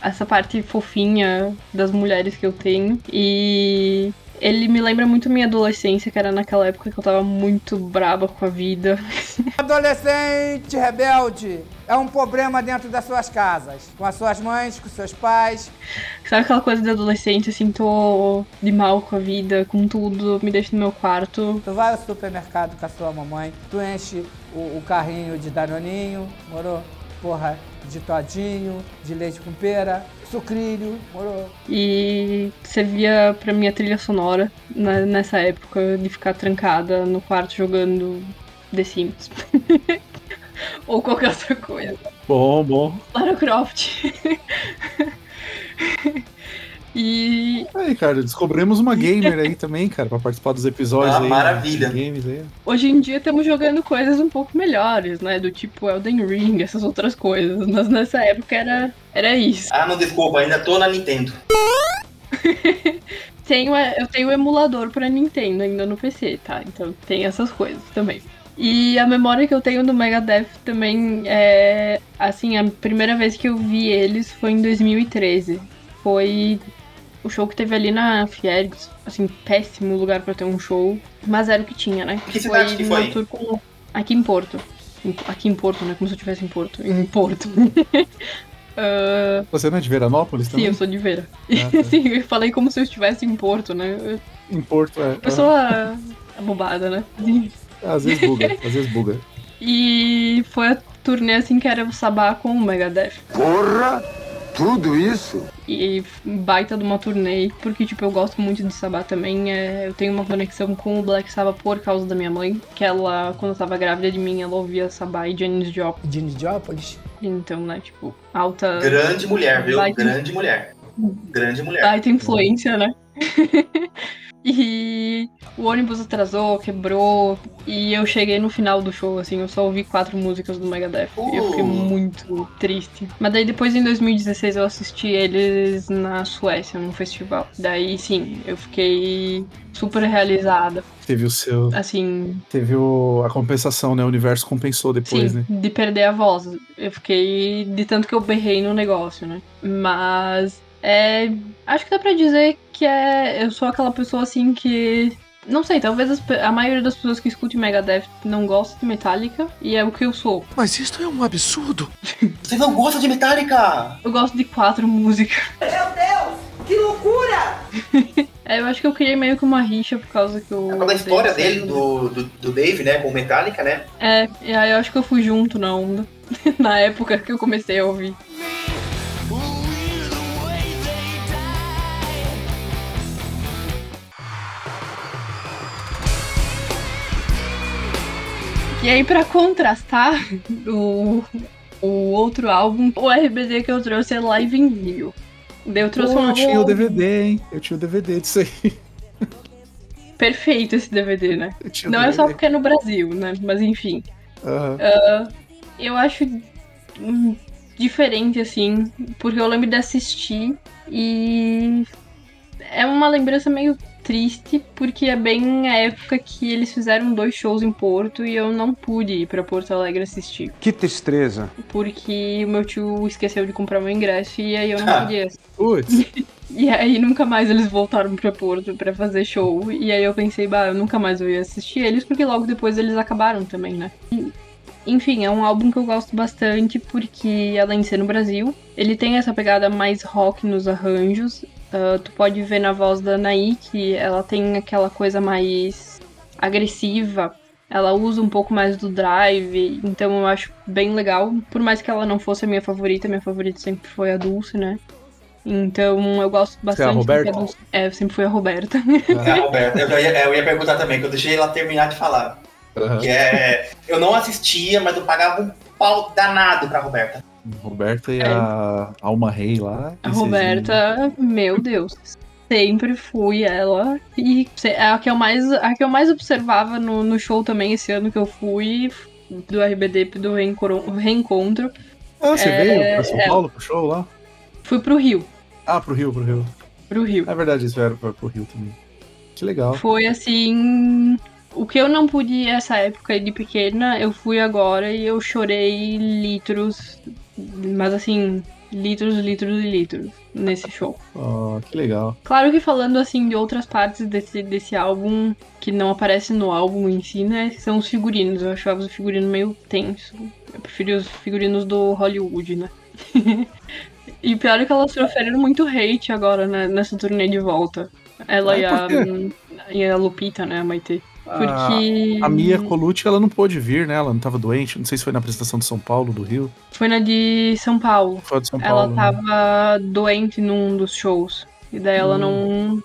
essa parte fofinha das mulheres que eu tenho. E ele me lembra muito minha adolescência, que era naquela época que eu tava muito braba com a vida. *laughs* Adolescente rebelde é um problema dentro das suas casas. Com as suas mães, com seus pais. Sabe aquela coisa de adolescente, assim, tô de mal com a vida, com tudo, me deixa no meu quarto. Tu vai ao supermercado com a sua mamãe, tu enche o, o carrinho de danoninho, morou? Porra, de todinho, de leite com pera, sucrilho, morou? E servia pra minha trilha sonora na- nessa época de ficar trancada no quarto jogando The Sims. *laughs* Ou qualquer outra coisa. bom, bom. Lara Croft. *laughs* e Aí, cara, descobrimos uma gamer aí também, cara, pra participar dos episódios Ah, aí. maravilha. de Games aí. hoje em dia estamos jogando coisas um pouco melhores, né? Do tipo Elden Ring, essas outras coisas. Mas nessa época era, era isso. Ah, não desculpa, ainda tô na Nintendo. *laughs* Tenho, eu tenho o emulador pra Nintendo ainda no PC, tá? Então tem essas coisas também. E a memória que eu tenho do Megadeth também é. Assim, a primeira vez que eu vi eles foi em 2013. Foi o show que teve ali na Fiergs. Assim, péssimo lugar pra ter um show. Mas era o que tinha, né? Que cidade que foi? tour com- Aqui em Porto. Aqui em Porto, né? Como se eu estivesse em Porto. Em Porto. *laughs* Ah, Você não é de Veranópolis sim, também? eu sou de Vera. Ah, tá. *laughs* Sim, eu falei como se eu estivesse em Porto, né? Em Porto, é. Pessoa abobada, né? Ah, Às vezes buga, às vezes buga. *laughs* E foi a turnê assim que era o Sabá com o Megadeth. Porra! Tudo isso? E baita de uma turnê, porque tipo, eu gosto muito de Sabá também. é, eu tenho uma conexão com o Black Sabbath por causa da minha mãe. Que ela, quando eu tava grávida de mim, ela ouvia Sabá e Janis Joplin. Janis Joplin? Então, né, tipo, alta. Grande mulher, viu? Baita- Grande mulher. Grande mulher. Baita influência, né? *laughs* e o ônibus atrasou, quebrou. E eu cheguei no final do show, assim, eu só ouvi quatro músicas do Megadeth. E eu fiquei Uh. muito triste. Mas daí depois em 2016 eu assisti eles na Suécia, num festival. Daí sim, eu fiquei super realizada. Teve o seu. Assim, Teve o, a compensação, né? O universo compensou depois, sim, né? de perder a voz. Eu fiquei. De tanto que eu berrei no negócio, né? Mas. É. Acho que dá pra dizer que é. Eu sou aquela pessoa assim que. Não sei, talvez as a maioria das pessoas que escutam Megadeth não gosta de Metallica, e é o que eu sou. Mas isso é um absurdo. *laughs* Você não gosta de Metallica? Eu gosto de quatro músicas. Meu Deus, que loucura! *laughs* É, eu acho que eu criei meio que uma rixa por causa que o. É por causa da história dele, do, do, do Dave, né? Com o Metallica, né? É, e aí eu acho que eu fui junto na onda. *laughs* na época que eu comecei a ouvir. E aí, pra contrastar *laughs* o, o outro álbum, o RBD que eu trouxe é Live in Rio. Eu trouxe Pô, um eu tinha o DVD, hein? Eu tinha o DVD disso aí. *laughs* perfeito esse DVD, né? Não o é só DVD. porque é no Brasil, né? Mas enfim. Aham. Ah, eu acho hum, diferente, assim, porque eu lembro de assistir e é uma lembrança meio triste, porque é bem a época que eles fizeram dois shows em Porto e eu não pude ir pra Porto Alegre assistir. Que tristeza. Porque o meu tio esqueceu de comprar meu ingresso e aí eu não podia. *laughs* Putz. *laughs* E aí nunca mais eles voltaram pra Porto pra fazer show. E aí eu pensei, bah, eu nunca mais vou ir assistir eles, porque logo depois eles acabaram também, né? E, Enfim, é um álbum que eu gosto bastante porque, além de ser no Brasil, ele tem essa pegada mais rock nos arranjos. Ah, tu pode ver na voz da Anaí que ela tem aquela coisa mais agressiva. Ela usa um pouco mais do drive, então eu acho bem legal. Por mais que ela não fosse a minha favorita, minha favorita sempre foi a Dulce, né? Então eu gosto bastante. a Roberta? porque Dulce- É, sempre fui a Roberta. É *laughs* a Roberta. Eu, ia, eu ia perguntar também, que eu deixei ela terminar de falar. Que é. Eu não assistia, mas eu pagava um pau danado pra Roberta. Roberta e a Alma Rei lá. A Roberta, meu Deus. Sempre fui ela. E é a que eu mais, a que eu mais observava no, no show também esse ano que eu fui, do RBD do Reencontro. Ah, você É, veio pra São é. Paulo pro show lá? Fui pro Rio. Ah, pro Rio, pro Rio. Pro Rio. É verdade, vieram pra- pro Rio também. Que legal. Foi assim. O que eu não pude essa época de pequena, eu fui agora e eu chorei litros. Mas assim, litros, litros e litros nesse show. Ó, que legal. Claro que falando assim de outras partes desse, desse álbum que não aparecem no álbum em si, né? São os figurinos. Eu achava os figurinos meio tenso. Eu preferi os figurinos do Hollywood, né? *laughs* e pior é que elas sofreram muito hate agora né, nessa turnê de volta. Ela Ai, e, a, e a Lupita, né? A Maite. A- Porque. A, Mia Colucci, ela não pôde vir, né? Ela não tava doente. Não sei se foi na apresentação de São Paulo, do Rio. Foi na de São Paulo. Foi a de São ela Paulo, né? tava doente num dos shows. E daí ela Hum. não.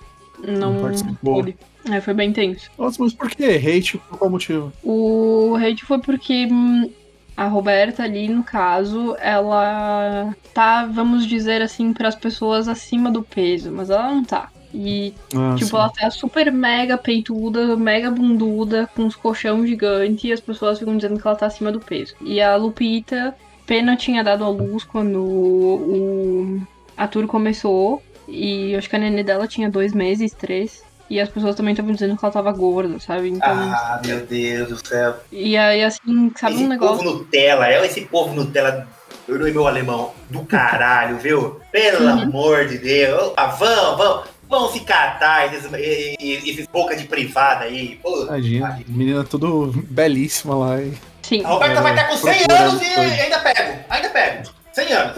Não, Não participou. pôde. É, foi bem tenso. Nossa, mas por que? Hate por qual motivo? O hate foi porque hum, a Roberta ali, no caso, ela tá, vamos dizer assim, para as pessoas acima do peso, mas ela não tá. E, Ah, tipo, sim. ela tá super mega peituda, mega bunduda, com uns colchão gigante, e as pessoas ficam dizendo que ela tá acima do peso. E a Lupita, Pena tinha dado à luz quando o, a tour começou, e eu acho que a nenê dela tinha dois meses, três. E as pessoas também estavam dizendo que ela tava gorda, sabe? Então. Ah, meu Deus do céu. E aí, assim, sabe esse um negócio. povo Nutella, é esse povo Nutella, eu não meu alemão, do caralho, viu? Pelo Uhum. amor de Deus. Opa, vão, vão, vão se catar esses, esses, boca de privada aí. Pô, Tadinha, menina tudo belíssima lá. E... Sim. a Roberta vai estar com 100 Procurando anos e coisa. ainda pego, ainda pego. 100 anos.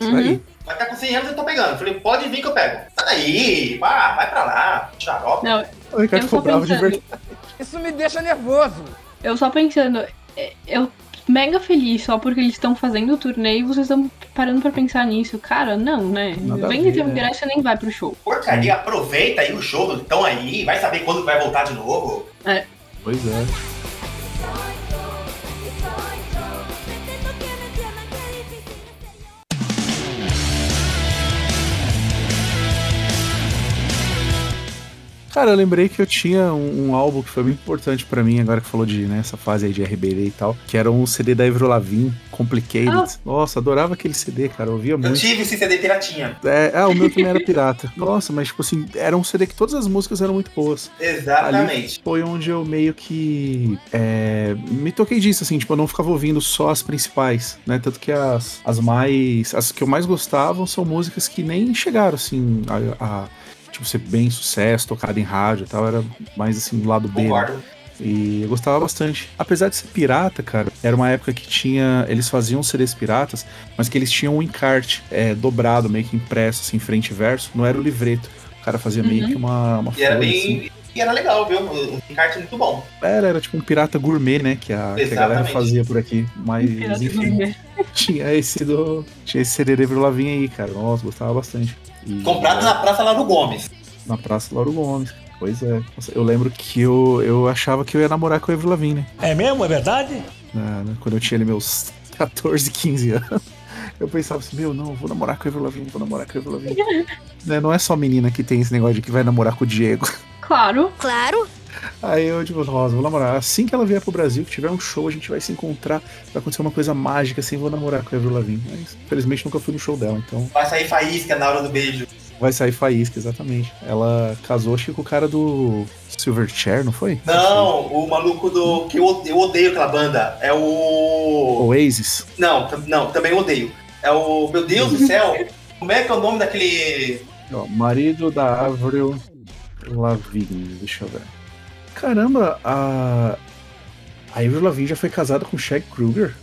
Uhum. Aí. Vai estar com 100 anos e eu tô pegando. Falei, pode vir que eu pego. Sai daí, vá, vai pra lá, xarope. Não, O Ricardo ficou bravo de verdade. Isso me deixa nervoso. Eu só pensando, é, eu mega feliz só porque eles estão fazendo o turnê e vocês estão parando pra pensar nisso. Cara, não, né? Nada Vem de teu né? ingresso e nem vai pro show. Porcaria, aproveita aí o show, estão aí, vai saber quando vai voltar de novo. É. Pois é. Cara, eu lembrei que eu tinha um, um álbum que foi muito importante pra mim, agora que falou de né, essa fase aí de RBD e tal, que era um CD da Avril Lavigne, Complicated. Ah. Nossa, adorava aquele CD, cara, eu ouvia Eu muito. tive esse CD piratinha. É, ah, o meu também era pirata. *laughs* Nossa, mas tipo assim, era um CD que todas as músicas eram muito boas. Ali Exatamente. foi onde eu meio que é, me toquei disso, assim, tipo, eu não ficava ouvindo só as principais, né? Tanto que as, as mais. As que eu mais gostava são músicas que nem chegaram, assim, a. a, tipo, ser bem sucesso, tocada em rádio e tal, era mais assim, do lado B. né? E eu gostava bastante. Apesar de ser pirata, cara, era uma época que tinha. Eles faziam CDs piratas, mas que eles tinham um encarte é, dobrado, meio que impresso, assim, frente e verso. Não era o livreto. cara fazia meio Uhum. que uma, uma E era bem. assim. E era legal, viu? Um encarte muito bom. Era, era tipo um pirata gourmet, né? Que a, que a galera fazia por aqui. Mas, Pirata enfim. gourmet. *laughs* Tinha esse do. Tinha esse Sererê Lavinha aí, cara. Nossa, gostava bastante. E- Comprado na Praça Lauro Gomes. na Praça Lauro Gomes. Pois é. Eu lembro que eu, eu achava que eu ia namorar com o Avril Lavigne, né? É mesmo? É verdade? Na- na- quando eu tinha ali meus 14, 15 anos. *laughs* Eu pensava assim, meu, não, vou namorar com a Avril Lavigne, vou namorar com a Avril Lavigne. *laughs* Né, Não é só menina que tem esse negócio de que vai namorar com o Diego. Claro. Claro. Aí eu, tipo, nossa, vou namorar. Assim que ela vier pro Brasil, que tiver um show, a gente vai se encontrar. Vai acontecer uma coisa mágica, assim, vou namorar com a Avril Lavigne. Mas, infelizmente, nunca fui no show dela, então Vai sair faísca na hora do beijo. vai sair faísca, exatamente. Ela casou, acho que com o cara do Silverchair, não foi? Não, o maluco do. que eu, eu odeio aquela banda. É o. Oasis. Não, não, também odeio. É o. Meu Deus do céu! *laughs* Como é que é o nome daquele. Ó, marido da Avril Lavigne, deixa eu ver. Caramba, a. A Avril Lavigne já foi casada com o Shag Kruger?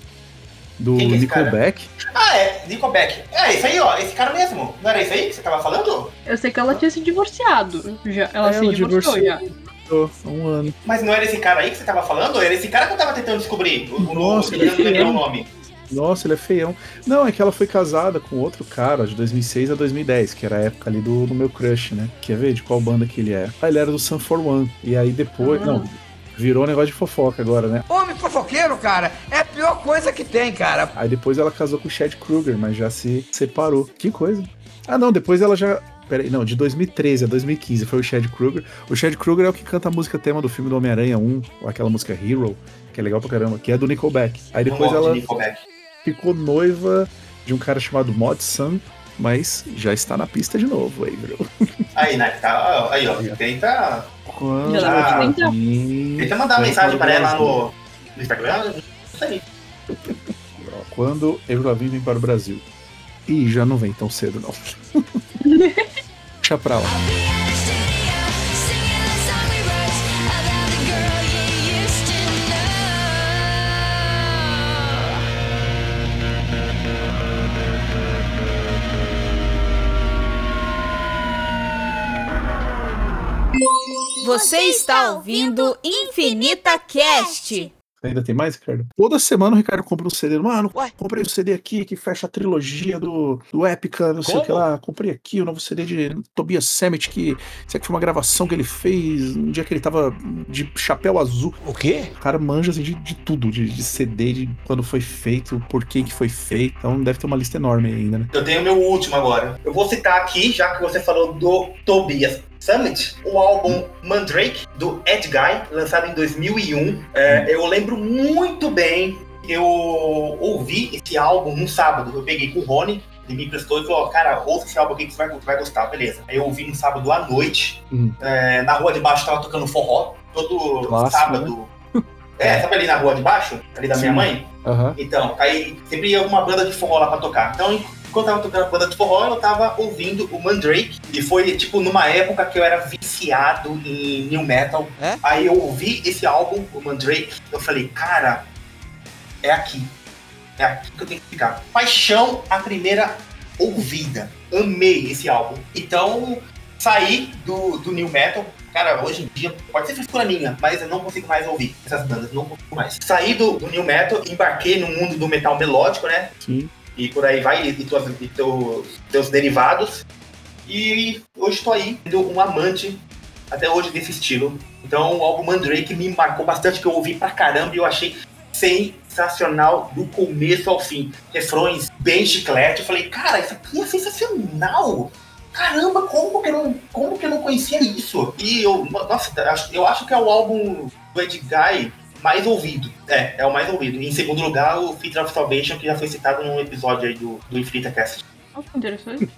Do Quem que é esse cara? Nickelback? Ah, é, Nickelback. É, isso aí, ó, esse cara mesmo. Não era isso aí que você tava falando? Eu sei que ela tinha se divorciado. Já, ela É, se ela divorciou divorciou. já. Tô, há um ano. Mas não era esse cara aí que você tava falando? Era esse cara que eu tava tentando descobrir. O, o- Nossa, eu ele é não lembrei feião. o nome. Nossa, ele é feião. Não, é que ela foi casada com outro cara de 2006 a 2010, que era a época ali do, do meu crush, né? Quer ver de qual banda que ele é? Ah, ele era do Sun for One. E aí depois. Ah. Não, virou negócio de fofoca agora, né? Homem fofoqueiro, cara, é a pior coisa que tem, cara. Aí depois ela casou com o Chad Kruger, mas já se separou. Que coisa. Ah, não, depois ela já. Peraí, não, de 2013 a 2015 foi o Chad Kruger. O Chad Kruger é o que canta a música tema do filme do Homem-Aranha 1, ou aquela música Hero, que é legal pra caramba, que é do Nickelback. Aí depois ela de Nickelback. Ficou noiva de um cara chamado Mod Sun, mas já está na pista de novo, Avril. *laughs* Aí, né? Tá, aí, ó. Tenta. Quando Já- vir- Tenta mandar uma mensagem para ela no, no Instagram. Isso aí. Quando Avril Lavigne vem para o Brasil. Ih, já não vem tão cedo, não. *laughs* Deixa pra lá. Você está ouvindo Infinita Cast. Ainda tem mais, Ricardo? Toda semana o Ricardo compra um CD. Mano, comprei o CD aqui que fecha a trilogia do, do Épica, não sei o que lá. Comprei aqui o novo CD de Tobias Sammet, que isso aqui foi uma gravação que ele fez um dia que ele tava de chapéu azul. O quê? O cara manja assim, de, de tudo, de, de CD, de quando foi feito, por que que foi feito. Então deve ter uma lista enorme ainda, né? Eu tenho meu último agora. Eu vou citar aqui, já que você falou do Tobias Summit, o álbum Mandrake, do Ed Guy, lançado em 2001. É, eu lembro muito bem, eu ouvi esse álbum num sábado. Eu peguei com o Rony, ele me emprestou e falou: Cara, ouça esse álbum aqui que você vai, vai gostar, beleza. Aí eu ouvi no sábado à noite, Hum. é, na rua de baixo tava tocando forró, todo Clássico, sábado. É, sabe ali na rua de baixo, ali da minha Sim. mãe? Aham. Então, aí sempre ia uma banda de forró lá pra tocar. Então, enquanto eu tava tocando a banda de forró, eu tava ouvindo o Mandrake. E foi, tipo, numa época que eu era viciado em new metal. Aí eu ouvi esse álbum, o Mandrake, eu falei, cara, é aqui. É aqui que eu tenho que ficar. Paixão à primeira ouvida. Amei esse álbum. Então, saí do, do new metal. Cara, hoje em dia, pode ser frescura minha, mas eu não consigo mais ouvir essas bandas, não consigo mais. Saí do, do new metal, embarquei no mundo do metal melódico, né? Sim. E por aí vai, e, tuas, e teus, teus derivados. E hoje estou aí, sendo um amante até hoje desse estilo. Então o álbum Mandrake me marcou bastante, que eu ouvi pra caramba e eu achei sensacional do começo ao fim. Refrões bem chiclete. Eu falei, cara, isso aqui é sensacional! Caramba, como que eu não, como que eu não conhecia isso? E eu, nossa, eu acho que é o álbum do Ed Guy mais ouvido. É, é o mais ouvido. E em segundo lugar, o Feet of Salvation, que já foi citado num episódio aí do, do Infinita Cast. Que interessante.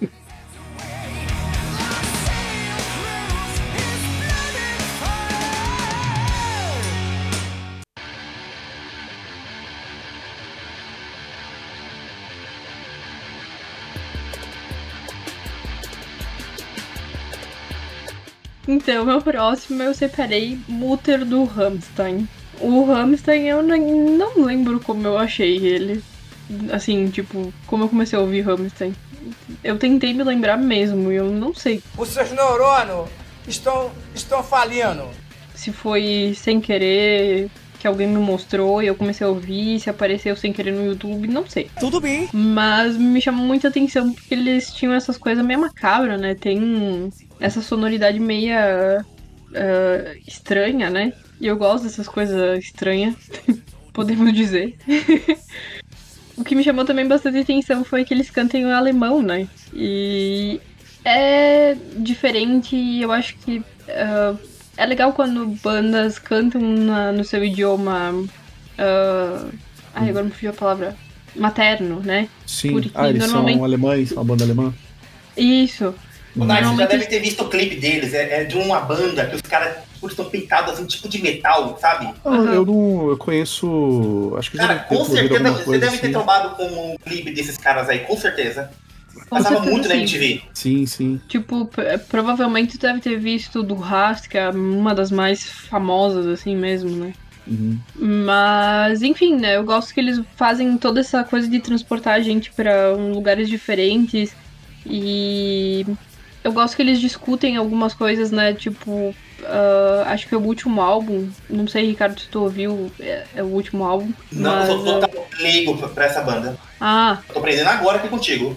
Então, meu próximo eu separei Mutter do Rammstein. O Rammstein eu não lembro como eu achei ele. assim, tipo, como eu comecei a ouvir Rammstein. Eu tentei me lembrar mesmo, e eu não sei Os seus neurônios estão, estão falindo. se foi sem querer que alguém me mostrou e eu comecei a ouvir, se apareceu sem querer no YouTube, não sei. Tudo bem. Mas me chamou muita atenção porque eles tinham essas coisas meio macabras, né? Tem essa sonoridade meia ah, estranha, né? E eu gosto dessas coisas estranhas, *laughs* podemos dizer. *laughs* o que me chamou também bastante atenção foi que eles cantam em alemão, né? E é diferente e eu acho que ah, é legal quando bandas cantam na- no seu idioma. ah, ai, agora me fugiu a palavra. Materno, né? Sim. Porque ah, eles normalmente. são alemães, uma banda alemã? Isso. O Night já deve ter visto o clipe deles. É, é de uma banda que os caras estão pintados assim, tipo de metal, sabe? Ah, Eu não. Eu conheço. Acho que Cara, deve ter com certeza você deve ter assim. trombado com o clipe desses caras aí, com certeza. Com Passava certeza, muito na sim. MTV. Sim, sim. Tipo, p- provavelmente deve ter visto do Rast, que é uma das mais famosas, assim mesmo, né? Uhum. Mas, enfim, né? Eu gosto que eles fazem toda essa coisa de transportar a gente pra lugares diferentes. E eu gosto que eles discutem algumas coisas, né? Tipo, ah, acho que é o último álbum. Não sei, Ricardo, se tu ouviu, é, é o último álbum. Não, mas, eu sou ah, total leigo pra- essa banda. ah, Tô aprendendo agora aqui contigo.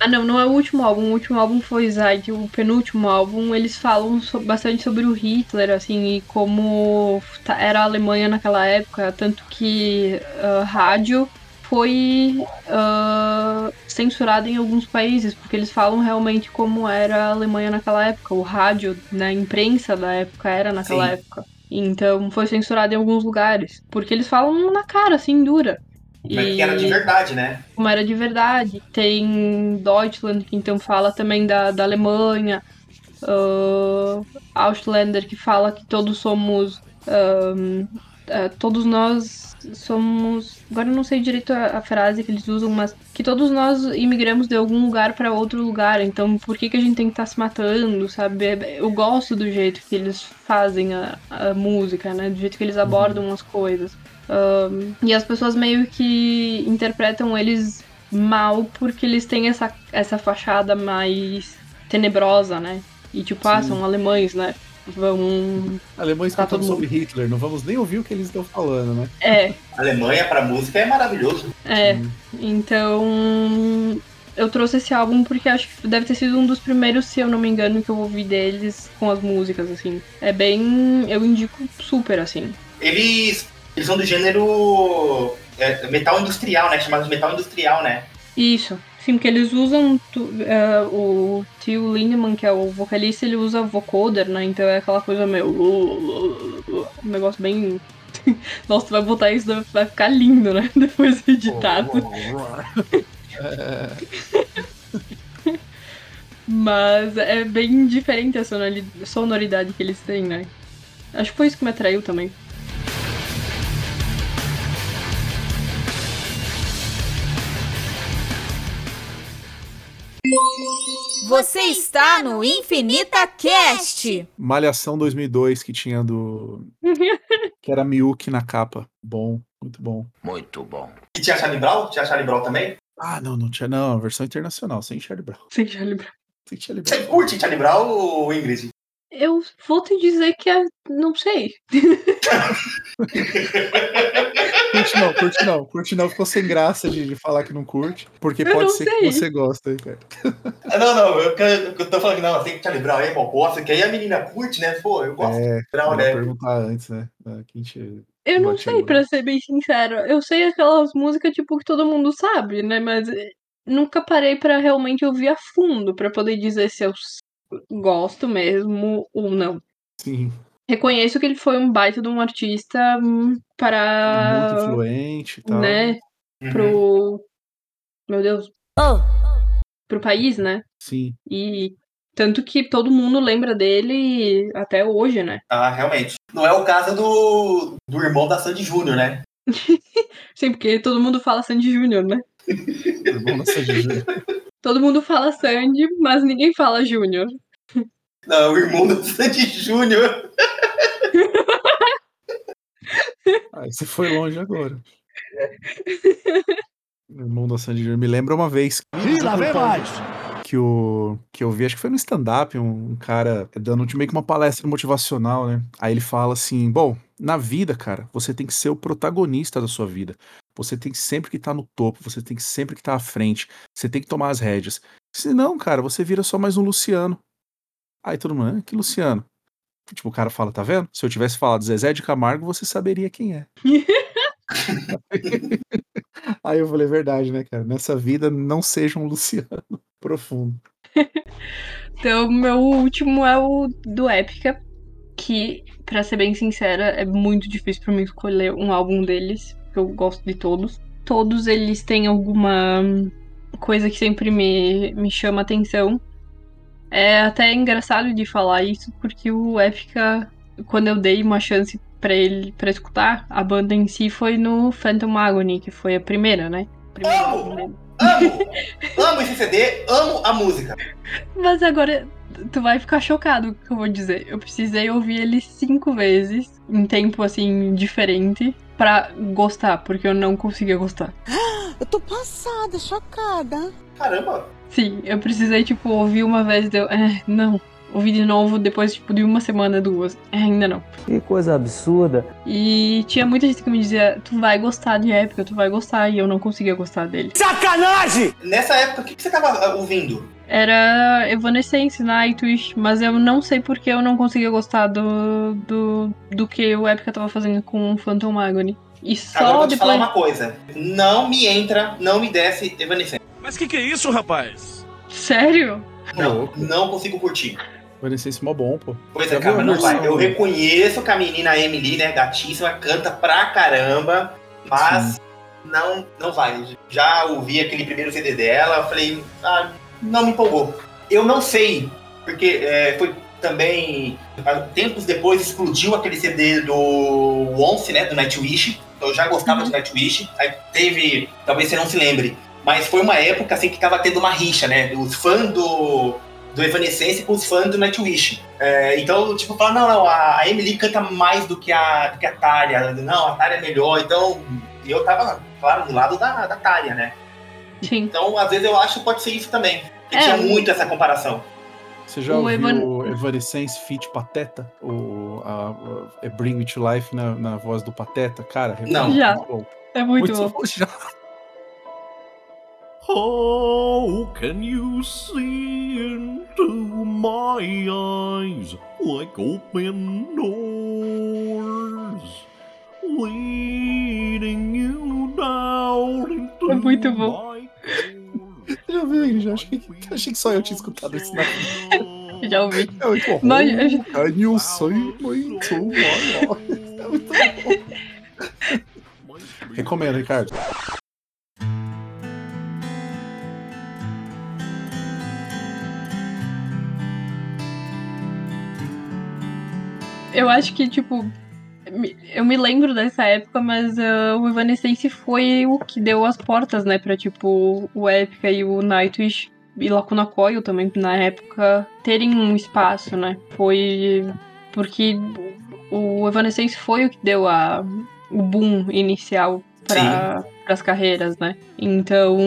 Ah, não, não é o último álbum. O último álbum foi Zaid. O penúltimo álbum, eles falam so- bastante sobre o Hitler, assim, e como ta- era a Alemanha naquela época. Tanto que ah, rádio foi ah, censurado em alguns países, porque eles falam realmente como era a Alemanha naquela época. O rádio, na imprensa da época, era naquela Sim. época. Então foi censurado em alguns lugares. Porque eles falam na cara, assim, dura. Como que era de verdade, né? como era de verdade. Tem Deutschland, que então fala também da, da Alemanha. Uh, Ausländer, que fala que todos somos. ahn, ah, todos nós somos. Agora eu não sei direito a, a frase que eles usam, mas que todos nós imigramos de algum lugar para outro lugar. Então por que, que a gente tem que estar se matando, sabe? É- Eu gosto do jeito que eles fazem a, a música, né? Do jeito que eles abordam as coisas. Ahn, e as pessoas meio que interpretam eles mal porque eles têm essa, essa fachada mais tenebrosa, né? E tipo, ah, são alemães, né? Vão. Alemães Tá cantando todo sobre Hitler, não vamos nem ouvir o que eles estão falando, né? É, Alemanha pra música é maravilhoso. é. Então. Eu trouxe esse álbum porque acho que deve ter sido um dos primeiros, se eu não me engano, que eu ouvi deles com as músicas, assim. É bem. Eu indico super, assim. Eles, eles são do gênero é, metal industrial, né? Chamado de metal industrial, né? Isso. Sim, porque eles usam. tu- é, o tio Lindemann, que é o vocalista, ele usa vocoder, né? Então é aquela coisa meio. Um negócio bem. *laughs* Nossa, tu vai botar isso, vai ficar lindo, né? *laughs* Depois editado. *laughs* Mas é bem diferente a sonori- sonoridade que eles têm, né? Acho que foi isso que me atraiu também. Você está no Infinita Cast. Malhação 2002 que tinha do. *laughs* que era Miyuki na capa. Bom, muito bom. Muito bom. E tinha Charlie Brown? Tinha Charlie Brown também? Ah, não, não tinha. Não, a versão internacional, sem Charlie Brown. Sem Charlie Brown. Sem Charlie Brown. Você curte Charlie Brown ou Ingrid? Eu vou te dizer que é. Não sei. Curte não, curte não. Curte não, ficou sem graça de, de falar que não curte. Porque Eu pode ser sei. que você gosta, Ricardo. Ah, Não, não, eu, eu, eu tô falando que não, tem que Brown aí, pô, gosta, que aí a menina curte, né? Pô, eu gosto É, de melhor né? perguntar antes, né? Quem te... Eu não sei, agora. pra ser bem sincera. Eu sei aquelas músicas, tipo, que todo mundo sabe, né? Mas eh, nunca parei pra realmente ouvir a fundo, pra poder dizer se eu gosto mesmo ou não. Sim, Reconheço que ele foi um baita de um artista hum, para. muito influente e tal. Né? Uhum. Pro. Meu Deus. Pro país, né? Sim. E tanto que todo mundo lembra dele até hoje, né? Ah, realmente. Não é o caso do, do irmão da Sandy Júnior, né? *laughs* Sim, porque todo mundo fala Sandy Júnior, né? *laughs* Irmão da Sandy Júnior. Todo mundo fala Sandy, mas ninguém fala Júnior. Não, o irmão da Sandy Júnior. Aí *laughs* você foi longe agora. Irmão da Sandy Júnior. Me lembra uma vez. Ih, lá vem mais! Que, o, que eu vi, acho que foi no stand-up, um, um cara dando meio que uma palestra motivacional, né? Aí ele fala assim: Bom, na vida, cara, você tem que ser o protagonista da sua vida. Você tem que sempre que estar no topo, você tem que sempre que estar à frente, você tem que tomar as rédeas. Senão, cara, você vira só mais um Luciano. Aí todo mundo, ah, que Luciano? Tipo, o cara fala, tá vendo? Se eu tivesse falado Zezé de Camargo, você saberia quem é. *laughs* Aí eu falei, verdade, né, cara? Nessa vida, não seja um Luciano *laughs* profundo. Então, meu último é o do Épica, que, pra ser bem sincera, é muito difícil pra mim escolher um álbum deles, porque eu gosto de todos. Todos eles têm alguma coisa que sempre me, me chama atenção. É até engraçado de falar isso, porque o Épica, quando eu dei uma chance para ele para escutar, a banda em si foi no Phantom Agony, que foi a primeira, né? Primeira amo! Amo! *laughs* amo esse CD, amo a música. Mas agora tu vai ficar chocado com o que eu vou dizer. Eu precisei ouvir ele cinco vezes, em tempo assim, diferente, para gostar, porque eu não conseguia gostar. *gasps* Eu tô passada, chocada. Caramba! Sim, eu precisei, tipo, ouvir uma vez e deu. É, não. Ouvi de novo depois, tipo, de uma semana, duas. É, ainda não. Que coisa absurda. E tinha muita gente que me dizia, tu vai gostar de época, tu vai gostar, e eu não conseguia gostar dele. Sacanagem! Nessa época, o que, que você tava ouvindo? Era Evanescence, Nightwish, mas eu não sei porque eu não conseguia gostar do, do, do que o Épica tava fazendo com Phantom Agony. E só Agora eu vou te depois... falar uma coisa. Não me entra, não me desce Evanescence. Mas que que é isso, rapaz? Sério? Não, não consigo curtir. Evanescence mó bom, pô. Pois é, cara, não vai. Eu reconheço que a menina Emily, né, gatíssima, canta pra caramba, mas Sim. não, não vai. Já ouvi aquele primeiro CD dela, eu falei, ah, não me empolgou. Eu não sei, porque é, foi também, tempos depois explodiu aquele CD do Once, né, do Nightwish. Eu já gostava uhum. de Nightwish. Aí teve, talvez você não se lembre, mas foi uma época assim que tava tendo uma rixa, né, dos fãs do do Evanescence com os fãs do Nightwish. É, então, tipo, falar, não, não, a Emily canta mais do que a, do que a Tária. Não, a Tária é melhor. Então, eu tava, claro, do lado da, da Tária, né? Sim. Então, às vezes eu acho que pode ser isso também. Que é, tinha muito essa comparação. Você já o ouviu Evan... o Evanescence Feat Pateta? O a, a, Bring Me to Life na, na voz do Pateta? Cara, é não. Já. Bom. É muito, muito bom. Já. *laughs* How can you see into my eyes like open doors, leading you down into é muito bom. Já vi, já achei, *laughs* achei que só eu tinha escutado isso na *laughs* Já ouvi. É muito bom. Mas, see into my eyes? É muito bom. *laughs* Recomendo, Ricardo. Eu acho que, tipo, eu me lembro dessa época, mas uh, o Evanescence foi o que deu as portas, né, pra, tipo, o Epica e o Nightwish e Lacuna Coil também, na época, terem um espaço, né? Foi porque o Evanescence foi o que deu a, o boom inicial para as carreiras, né? Então,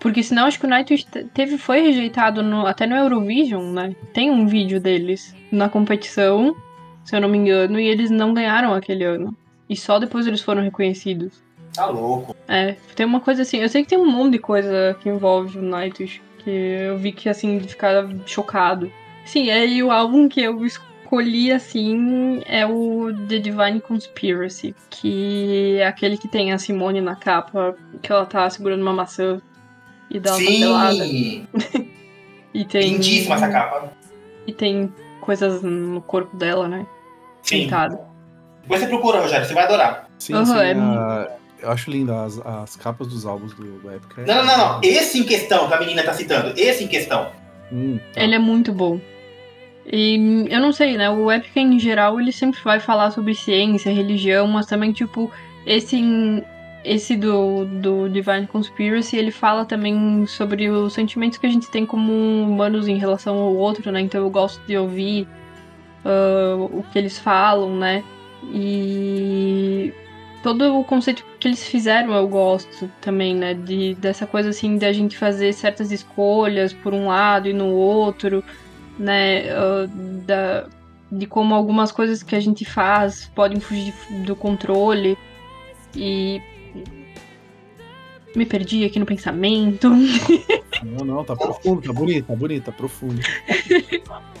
porque senão acho que o Nightwish teve foi rejeitado no, até no Eurovision, né? Tem um vídeo deles na competição se eu não me engano, e eles não ganharam aquele ano. E só depois eles foram reconhecidos. Tá louco. É, tem uma coisa assim, eu sei que tem um monte de coisa que envolve o Nightwish, que eu vi que assim, ficar chocado. Sim, é, e o álbum que eu escolhi assim é o The Divine Conspiracy, que é aquele que tem a Simone na capa, que ela tá segurando uma maçã e dá uma Sim. pelada. *laughs* e tem. Lindíssima essa capa. E tem coisas no corpo dela, né? Sim. Pintado. Depois você procura, Rogério, você vai adorar. Sim, Uhum, sim. é a- Eu acho linda as, as capas dos álbuns do, do Epic. Não, não, não, não. Esse em questão que a menina tá citando, esse em questão. Hum, tá. Ele é muito bom. E eu não sei, né? O Epic em geral, ele sempre vai falar sobre ciência, religião, mas também, tipo, esse, esse do, do Divine Conspiracy, ele fala também sobre os sentimentos que a gente tem como humanos em relação ao outro, né? Então eu gosto de ouvir ah, o que eles falam, né? E todo o conceito que eles fizeram eu gosto também, né? De, dessa coisa assim de a gente fazer certas escolhas por um lado e no outro, né? Uh, da, de como algumas coisas que a gente faz podem fugir do controle. E. Me perdi aqui no pensamento. *laughs* Não, não, tá profundo, tá bonito, tá bonito, tá profundo.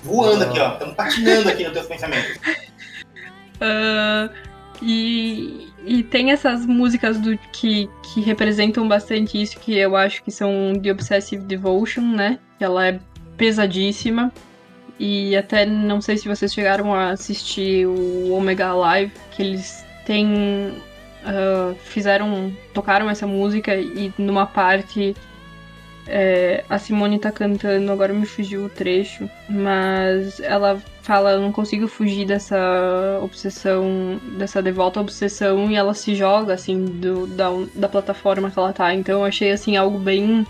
Voando aqui, ó. Estamos patinando aqui nos teus pensamentos. Uh, e, e tem essas músicas do que, que representam bastante isso, que eu acho que são The Obsessive Devotion, né? Que ela é pesadíssima. E até não sei se vocês chegaram a assistir o Omega Live, que eles têm. Uh, fizeram. tocaram essa música e numa parte é, a Simone tá cantando, agora me fugiu o trecho, mas ela fala: Eu não consigo fugir dessa obsessão, dessa devota obsessão, e ela se joga, assim, do, da, da plataforma que ela tá. Então eu achei, assim, algo bem.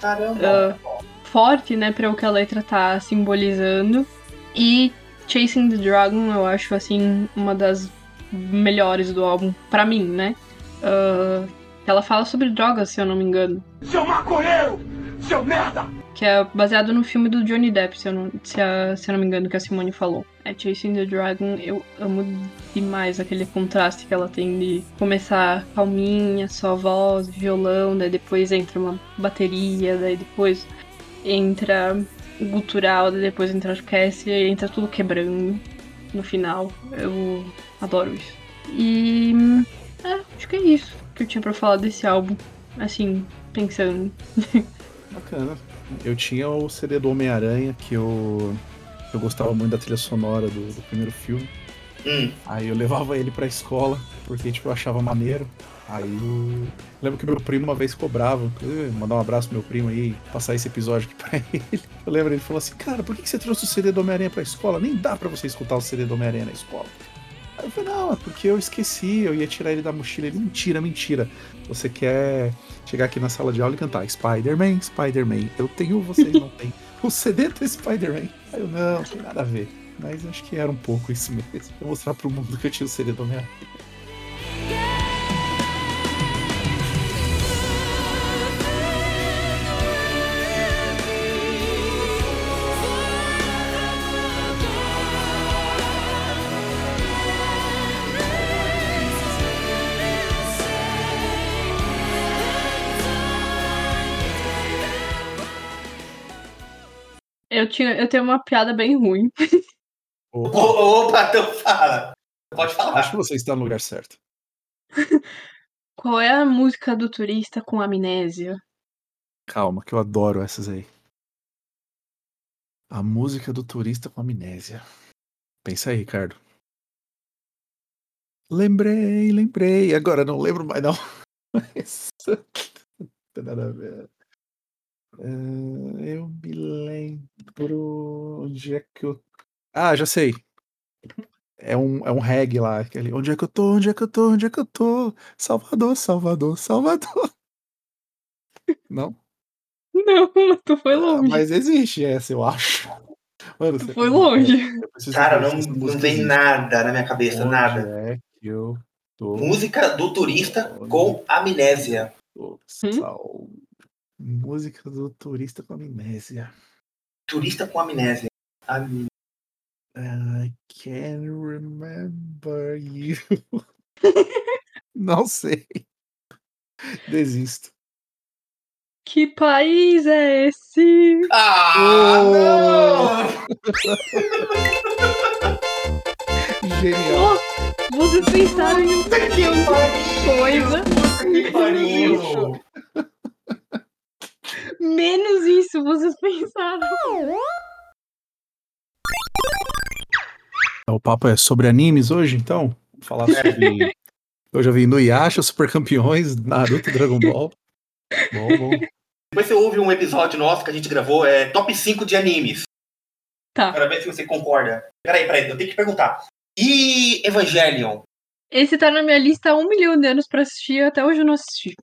Caramba! Uh, forte, né, para o que a letra tá simbolizando. E Chasing the Dragon, eu acho, assim, uma das melhores do álbum, para mim, né? Uh, ela fala sobre drogas, se eu não me engano. Seu maconheiro! Seu merda! Que é baseado no filme do Johnny Depp, se eu não, se, a, se eu não me engano, que a Simone falou. É Chasing the Dragon, eu amo demais aquele contraste que ela tem de começar calminha, só voz, violão, daí depois entra uma bateria, daí depois entra gutural, daí depois entra orquestra e entra tudo quebrando no final. Eu adoro isso. E. É, acho que é isso que eu tinha pra falar desse álbum. Assim, pensando. *laughs* Bacana. Eu tinha o CD do Homem-Aranha, que eu, eu gostava muito da trilha sonora do, do primeiro filme. Hum. Aí eu levava ele pra escola, porque tipo, eu achava maneiro. Aí eu lembro que meu primo uma vez cobrava, mandar um abraço pro meu primo aí, passar esse episódio aqui *laughs* pra ele. Eu lembro ele falou assim: Cara, por que você trouxe o CD do Homem-Aranha pra escola? Nem dá pra você escutar o CD do Homem-Aranha na escola. Aí eu falei: Não, é porque eu esqueci, eu ia tirar ele da mochila. Ele: Mentira, mentira. Você quer chegar aqui na sala de aula e cantar Spider-Man, Spider-Man. Eu tenho, vocês não *laughs* têm. O CD do Spider-Man. Aí eu: Não, não tem nada a ver. Mas acho que era um pouco isso mesmo. Pra mostrar pro mundo que eu tinha o CD do Homem-Aranha. Eu, tinha, eu tenho uma piada bem ruim. *laughs* Opa, Opa, então fala. Pode falar. acho que você está no lugar certo. Qual é a música do turista com amnésia? Calma, que eu adoro essas aí. A música do turista com amnésia. Pensa aí, Ricardo. Lembrei, lembrei. Agora não lembro mais, não. *laughs* Mas... *laughs* Não tem nada a ver. Ah, eu me lembro onde é que eu. Ah, já sei. É um, é um reggae lá. Aquele, onde é que eu tô? Onde é que eu tô? Onde é que eu tô? Salvador, Salvador, Salvador. *laughs* Não? Não, mas tu foi longe. Mas existe essa, eu acho. Mano, Tu foi longe. eu preciso Cara, não, não existe. nada na minha cabeça, Onde nada. é que eu tô? Música do turista com amnésia. Sal- Música do turista com amnésia. Turista com amnésia. Am- I can't remember you. *laughs* Não sei. Desisto. Que país é esse? Ah, *laughs* Genial. Oh, vocês pensaram em que coisa? Que pariu! Menos isso, vocês pensaram. O papo é sobre animes hoje, então? Vamos falar sobre. *laughs* Eu já vi no Yasha, Super Campeões, Naruto, Dragon Ball. Bom, bom. Depois você ouve um episódio nosso que a gente gravou, é top 5 de animes. Tá. Para ver se você concorda. Peraí, peraí, eu tenho que perguntar. E Evangelion? Esse tá na minha lista há um milhão de anos pra assistir, até hoje eu não assisti.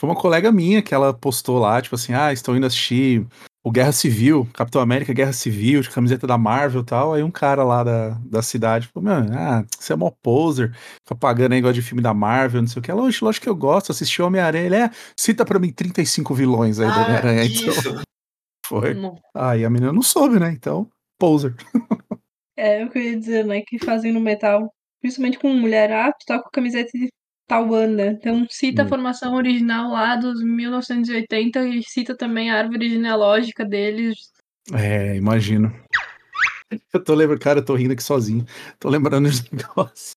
Foi uma colega minha que ela postou lá, tipo assim, ah, estou indo assistir o Guerra Civil, Capitão América Guerra Civil, de camiseta da Marvel e tal. Aí um cara lá da, da cidade falou: Mano, ah, você é mó poser, fica pagando aí negócio de filme da Marvel, não sei o que. Lógico, lógico que eu gosto, assisti Homem-Aranha. Ele é, cita pra mim 35 vilões aí do Ah, Homem-Aranha. Então, *laughs* foi. Aí a menina não soube, né? Então, poser. *laughs* É, eu queria dizer, né, que fazem no metal, principalmente com mulher, ah, tu tá com camiseta de tal banda. Então cita a Hum. formação original lá dos 1980 e cita também a árvore genealógica deles. É, imagino. Eu tô lembrando, cara, eu tô rindo aqui sozinho. Tô lembrando de *laughs* negócio.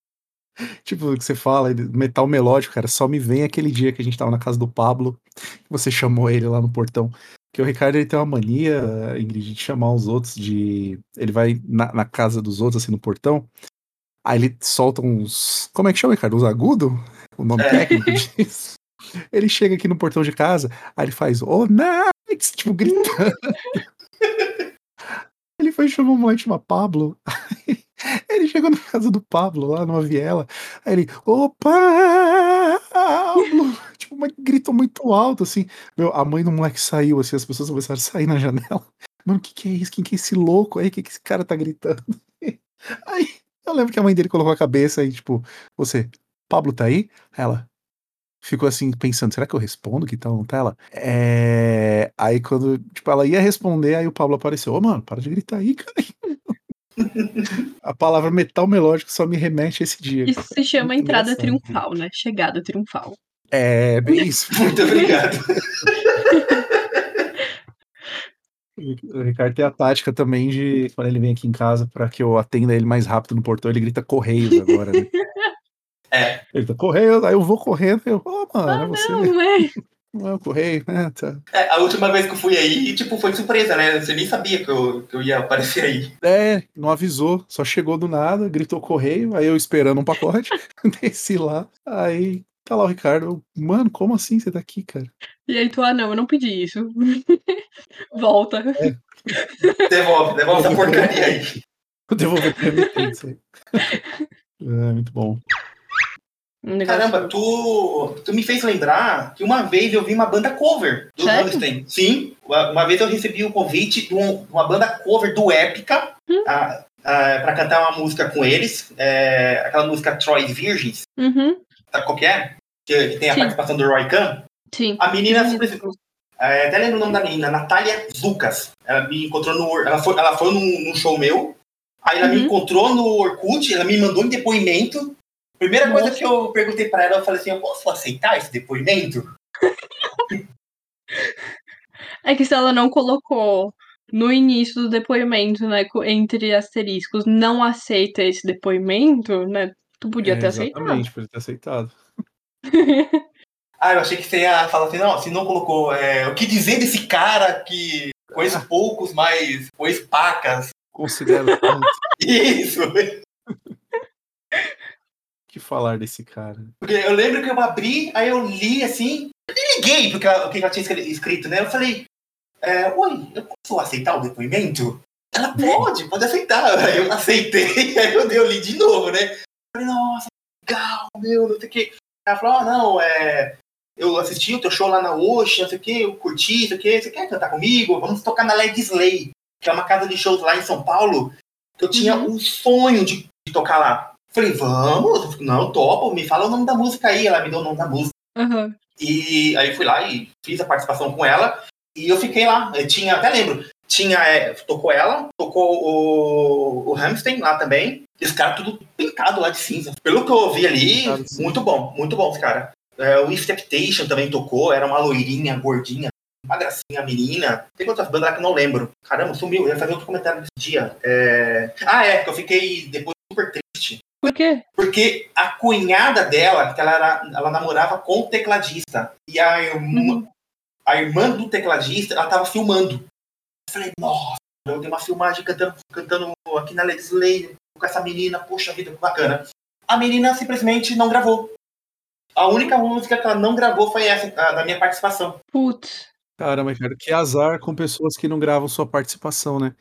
Tipo, o que você fala, metal melódico, cara, só me vem aquele dia que a gente tava na casa do Pablo, que você chamou ele lá no portão. Que o Ricardo ele tem uma mania, Ingrid, de chamar os outros de. Ele vai na, na casa dos outros, assim, no portão. Aí ele solta uns. Como é que chama, Ricardo? Uns agudos? O nome É. técnico disso. Ele chega aqui no portão de casa, aí ele faz, oh, nice! Tipo, gritando. *laughs* Ele foi chamar moleque chama Pablo. *laughs* Ele chegou na casa do Pablo, lá numa viela. Aí ele, ô Pablo! *laughs* Tipo, mas gritou muito alto, assim. Meu, a mãe do moleque saiu, assim, as pessoas começaram a sair na janela. Mano, o que, que é isso? Quem que é esse louco aí? O que, que esse cara tá gritando? Aí eu lembro que a mãe dele colocou a cabeça aí, tipo, você, Pablo tá aí? Ela ficou assim, pensando, será que eu respondo que tá não tá? Ela, é... Aí quando, tipo, ela ia responder, aí o Pablo apareceu. Ô, mano, para de gritar aí, cara. *laughs* a palavra metal melódico só me remete a esse dia. Isso se chama Muito entrada engraçado. triunfal, né? Chegada triunfal. É, bem isso. *laughs* Muito obrigado. O Ricardo tem a tática também de, quando ele vem aqui em casa, pra que eu atenda ele mais rápido no portão, ele grita Correios agora, né? *laughs* É. Ele tá Correios, aí eu vou correndo, eu, ô, mano, Ah, é você. não, não é. *laughs* Não é o Correio, né? Tá. É, a última vez que eu fui aí, tipo, foi surpresa, né? Você nem sabia que eu, que eu ia aparecer aí. É, não avisou, só chegou do nada, gritou correio, aí eu esperando um pacote, *laughs* desci lá, aí tá lá o Ricardo, mano, como assim você tá aqui, cara? E aí tu, ah, não, eu não pedi isso. *laughs* Volta. Devolve, devolve essa porcaria aí. Vou devolver pra remitência aí. É, muito bom. Um Caramba, tu, tu me fez lembrar que uma vez eu vi uma banda cover do Sério? Rammstein. Sim, uma, uma vez eu recebi o convite de um- uma banda cover do Épica Hum. a- a- pra cantar uma música com eles. é, aquela música Troy Virgins, Uhum, sabe qual que é? Que, que tem a Sim. participação do Roy Khan. sim. A menina simplesmente. é, até lembro o nome da menina, Natália Zucas. Ela me encontrou no. Ela foi, ela foi num, num show meu. Aí ela me Uhum. encontrou no Orkut, ela me mandou um depoimento. Primeira coisa Nossa. que eu perguntei pra ela, eu falei assim: eu posso aceitar esse depoimento? *laughs* É que se ela não colocou no início do depoimento, né, entre asteriscos, não aceita esse depoimento, né? Tu podia É, ter aceitado. exatamente, podia ter aceitado. *laughs* Ah, eu achei que você ia falar assim: não, se não colocou. é, o que dizer desse cara que conheço poucos, mas conheço pacas? Considero tanto *laughs* Isso! Que falar desse cara. Porque eu lembro que eu abri, aí eu li assim, eu nem liguei porque o que ela tinha escri- escrito, né? Eu falei, é, oi, eu posso aceitar o depoimento? Ela pode, pode aceitar. *laughs* Aí eu aceitei, *laughs* aí eu dei o li de novo, né? Falei, nossa, legal, meu, não sei o que. Ela falou, ah, não, é. Eu assisti o teu show lá na Ocean, não sei o que, eu curti, não sei o que, você quer cantar comigo? Vamos tocar na Led Slay, que é uma casa de shows lá em São Paulo, que eu tinha um sonho de, de tocar lá. Falei, vamos, não, topo, me fala o nome da música aí. Ela me deu o nome da música. Aham. E aí fui lá e fiz a participação com ela. E eu fiquei lá. Eu tinha, até lembro, tinha, é, tocou ela, tocou o, o Hamstein lá também. Esse cara tudo pintado lá de cinza. Pelo que eu ouvi ali, muito bom, muito bom esse cara. É, o If Temptation também tocou, era uma loirinha, gordinha, uma gracinha, menina. Tem outras bandas lá que eu não lembro. Caramba, sumiu, eu ia fazer outro comentário desse dia. É... Ah, é, que eu fiquei depois super triste. Por quê? Porque a cunhada dela, que ela, era, ela namorava com o tecladista. E a irmã, a irmã do tecladista, ela tava filmando. Eu falei, nossa, eu dei uma filmagem cantando, cantando aqui na Lady Slay com essa menina, poxa vida, que bacana. A menina simplesmente não gravou. A única música que ela não gravou foi essa, a, da minha participação. Putz. Caramba, cara, que azar com pessoas que não gravam sua participação, né?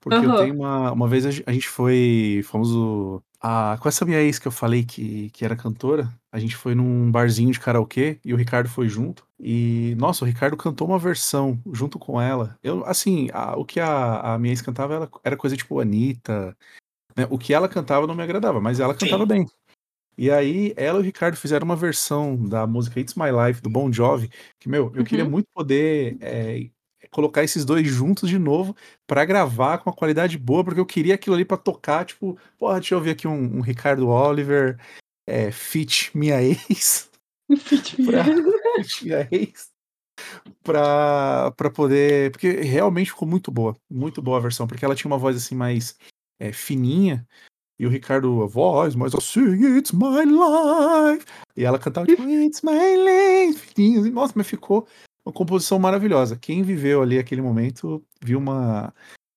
Porque eu Aham. tenho uma. Uma vez a gente foi. Fomos o. A, com essa minha ex que eu falei que, que era cantora, a gente foi num barzinho de karaokê e o Ricardo foi junto. E, nossa, o Ricardo cantou uma versão junto com ela. Eu, assim, a- o que a, a minha ex cantava era, era coisa tipo Anitta. né? O que ela cantava não me agradava, mas ela cantava bem. E aí, ela e o Ricardo fizeram uma versão da música It's My Life, do Bon Jovi, que, meu, eu queria Uhum. muito poder é, colocar esses dois juntos de novo pra gravar com uma qualidade boa, porque eu queria aquilo ali pra tocar, tipo, porra, deixa eu ouvir aqui um, um Ricardo Oliver, é, Fit Minha *laughs* *laughs* Ex. Fit Minha Ex. Pra, pra poder. Porque realmente ficou muito boa. Muito boa a versão. Porque ela tinha uma voz assim mais é, fininha. E o Ricardo, a voz mais assim, it's my life. E ela cantava tipo, it's my life. E, Nossa, mas ficou uma composição maravilhosa. Quem viveu ali aquele momento viu uma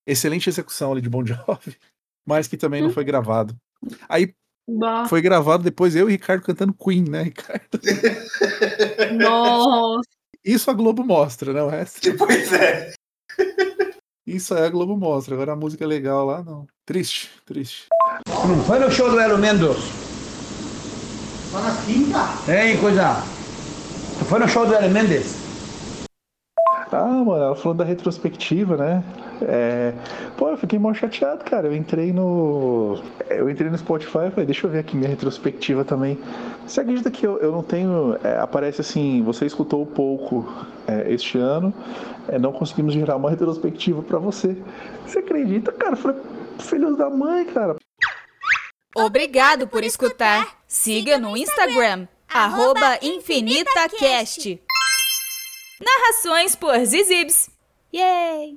excelente execução ali de Bon *laughs* Jovi, mas que também não foi gravado. Aí Bah. foi gravado depois eu e o Ricardo cantando Queen, né, Ricardo? Nossa. *laughs* *laughs* Isso a Globo mostra, né? O resto. Pois é. Isso aí a Globo mostra. Agora a música legal lá, não. Triste, triste. Não foi no show do Elo Mendes? Só na quinta? Hein, coisa? Tu foi no show do Elo Mendes? Ah, mano, ela falou da retrospectiva, né? É... Pô, eu fiquei mal chateado, cara. Eu entrei no. Eu entrei no Spotify e falei, deixa eu ver aqui minha retrospectiva também. Você acredita que eu, eu não tenho. é, aparece assim, você escutou pouco é, este ano, é, não conseguimos gerar uma retrospectiva pra você. Você acredita, cara? Eu falei, filhos da mãe, cara. Obrigado por escutar. Siga no Instagram, arroba InfinitaCast. Narrações por Zizibs. Yay!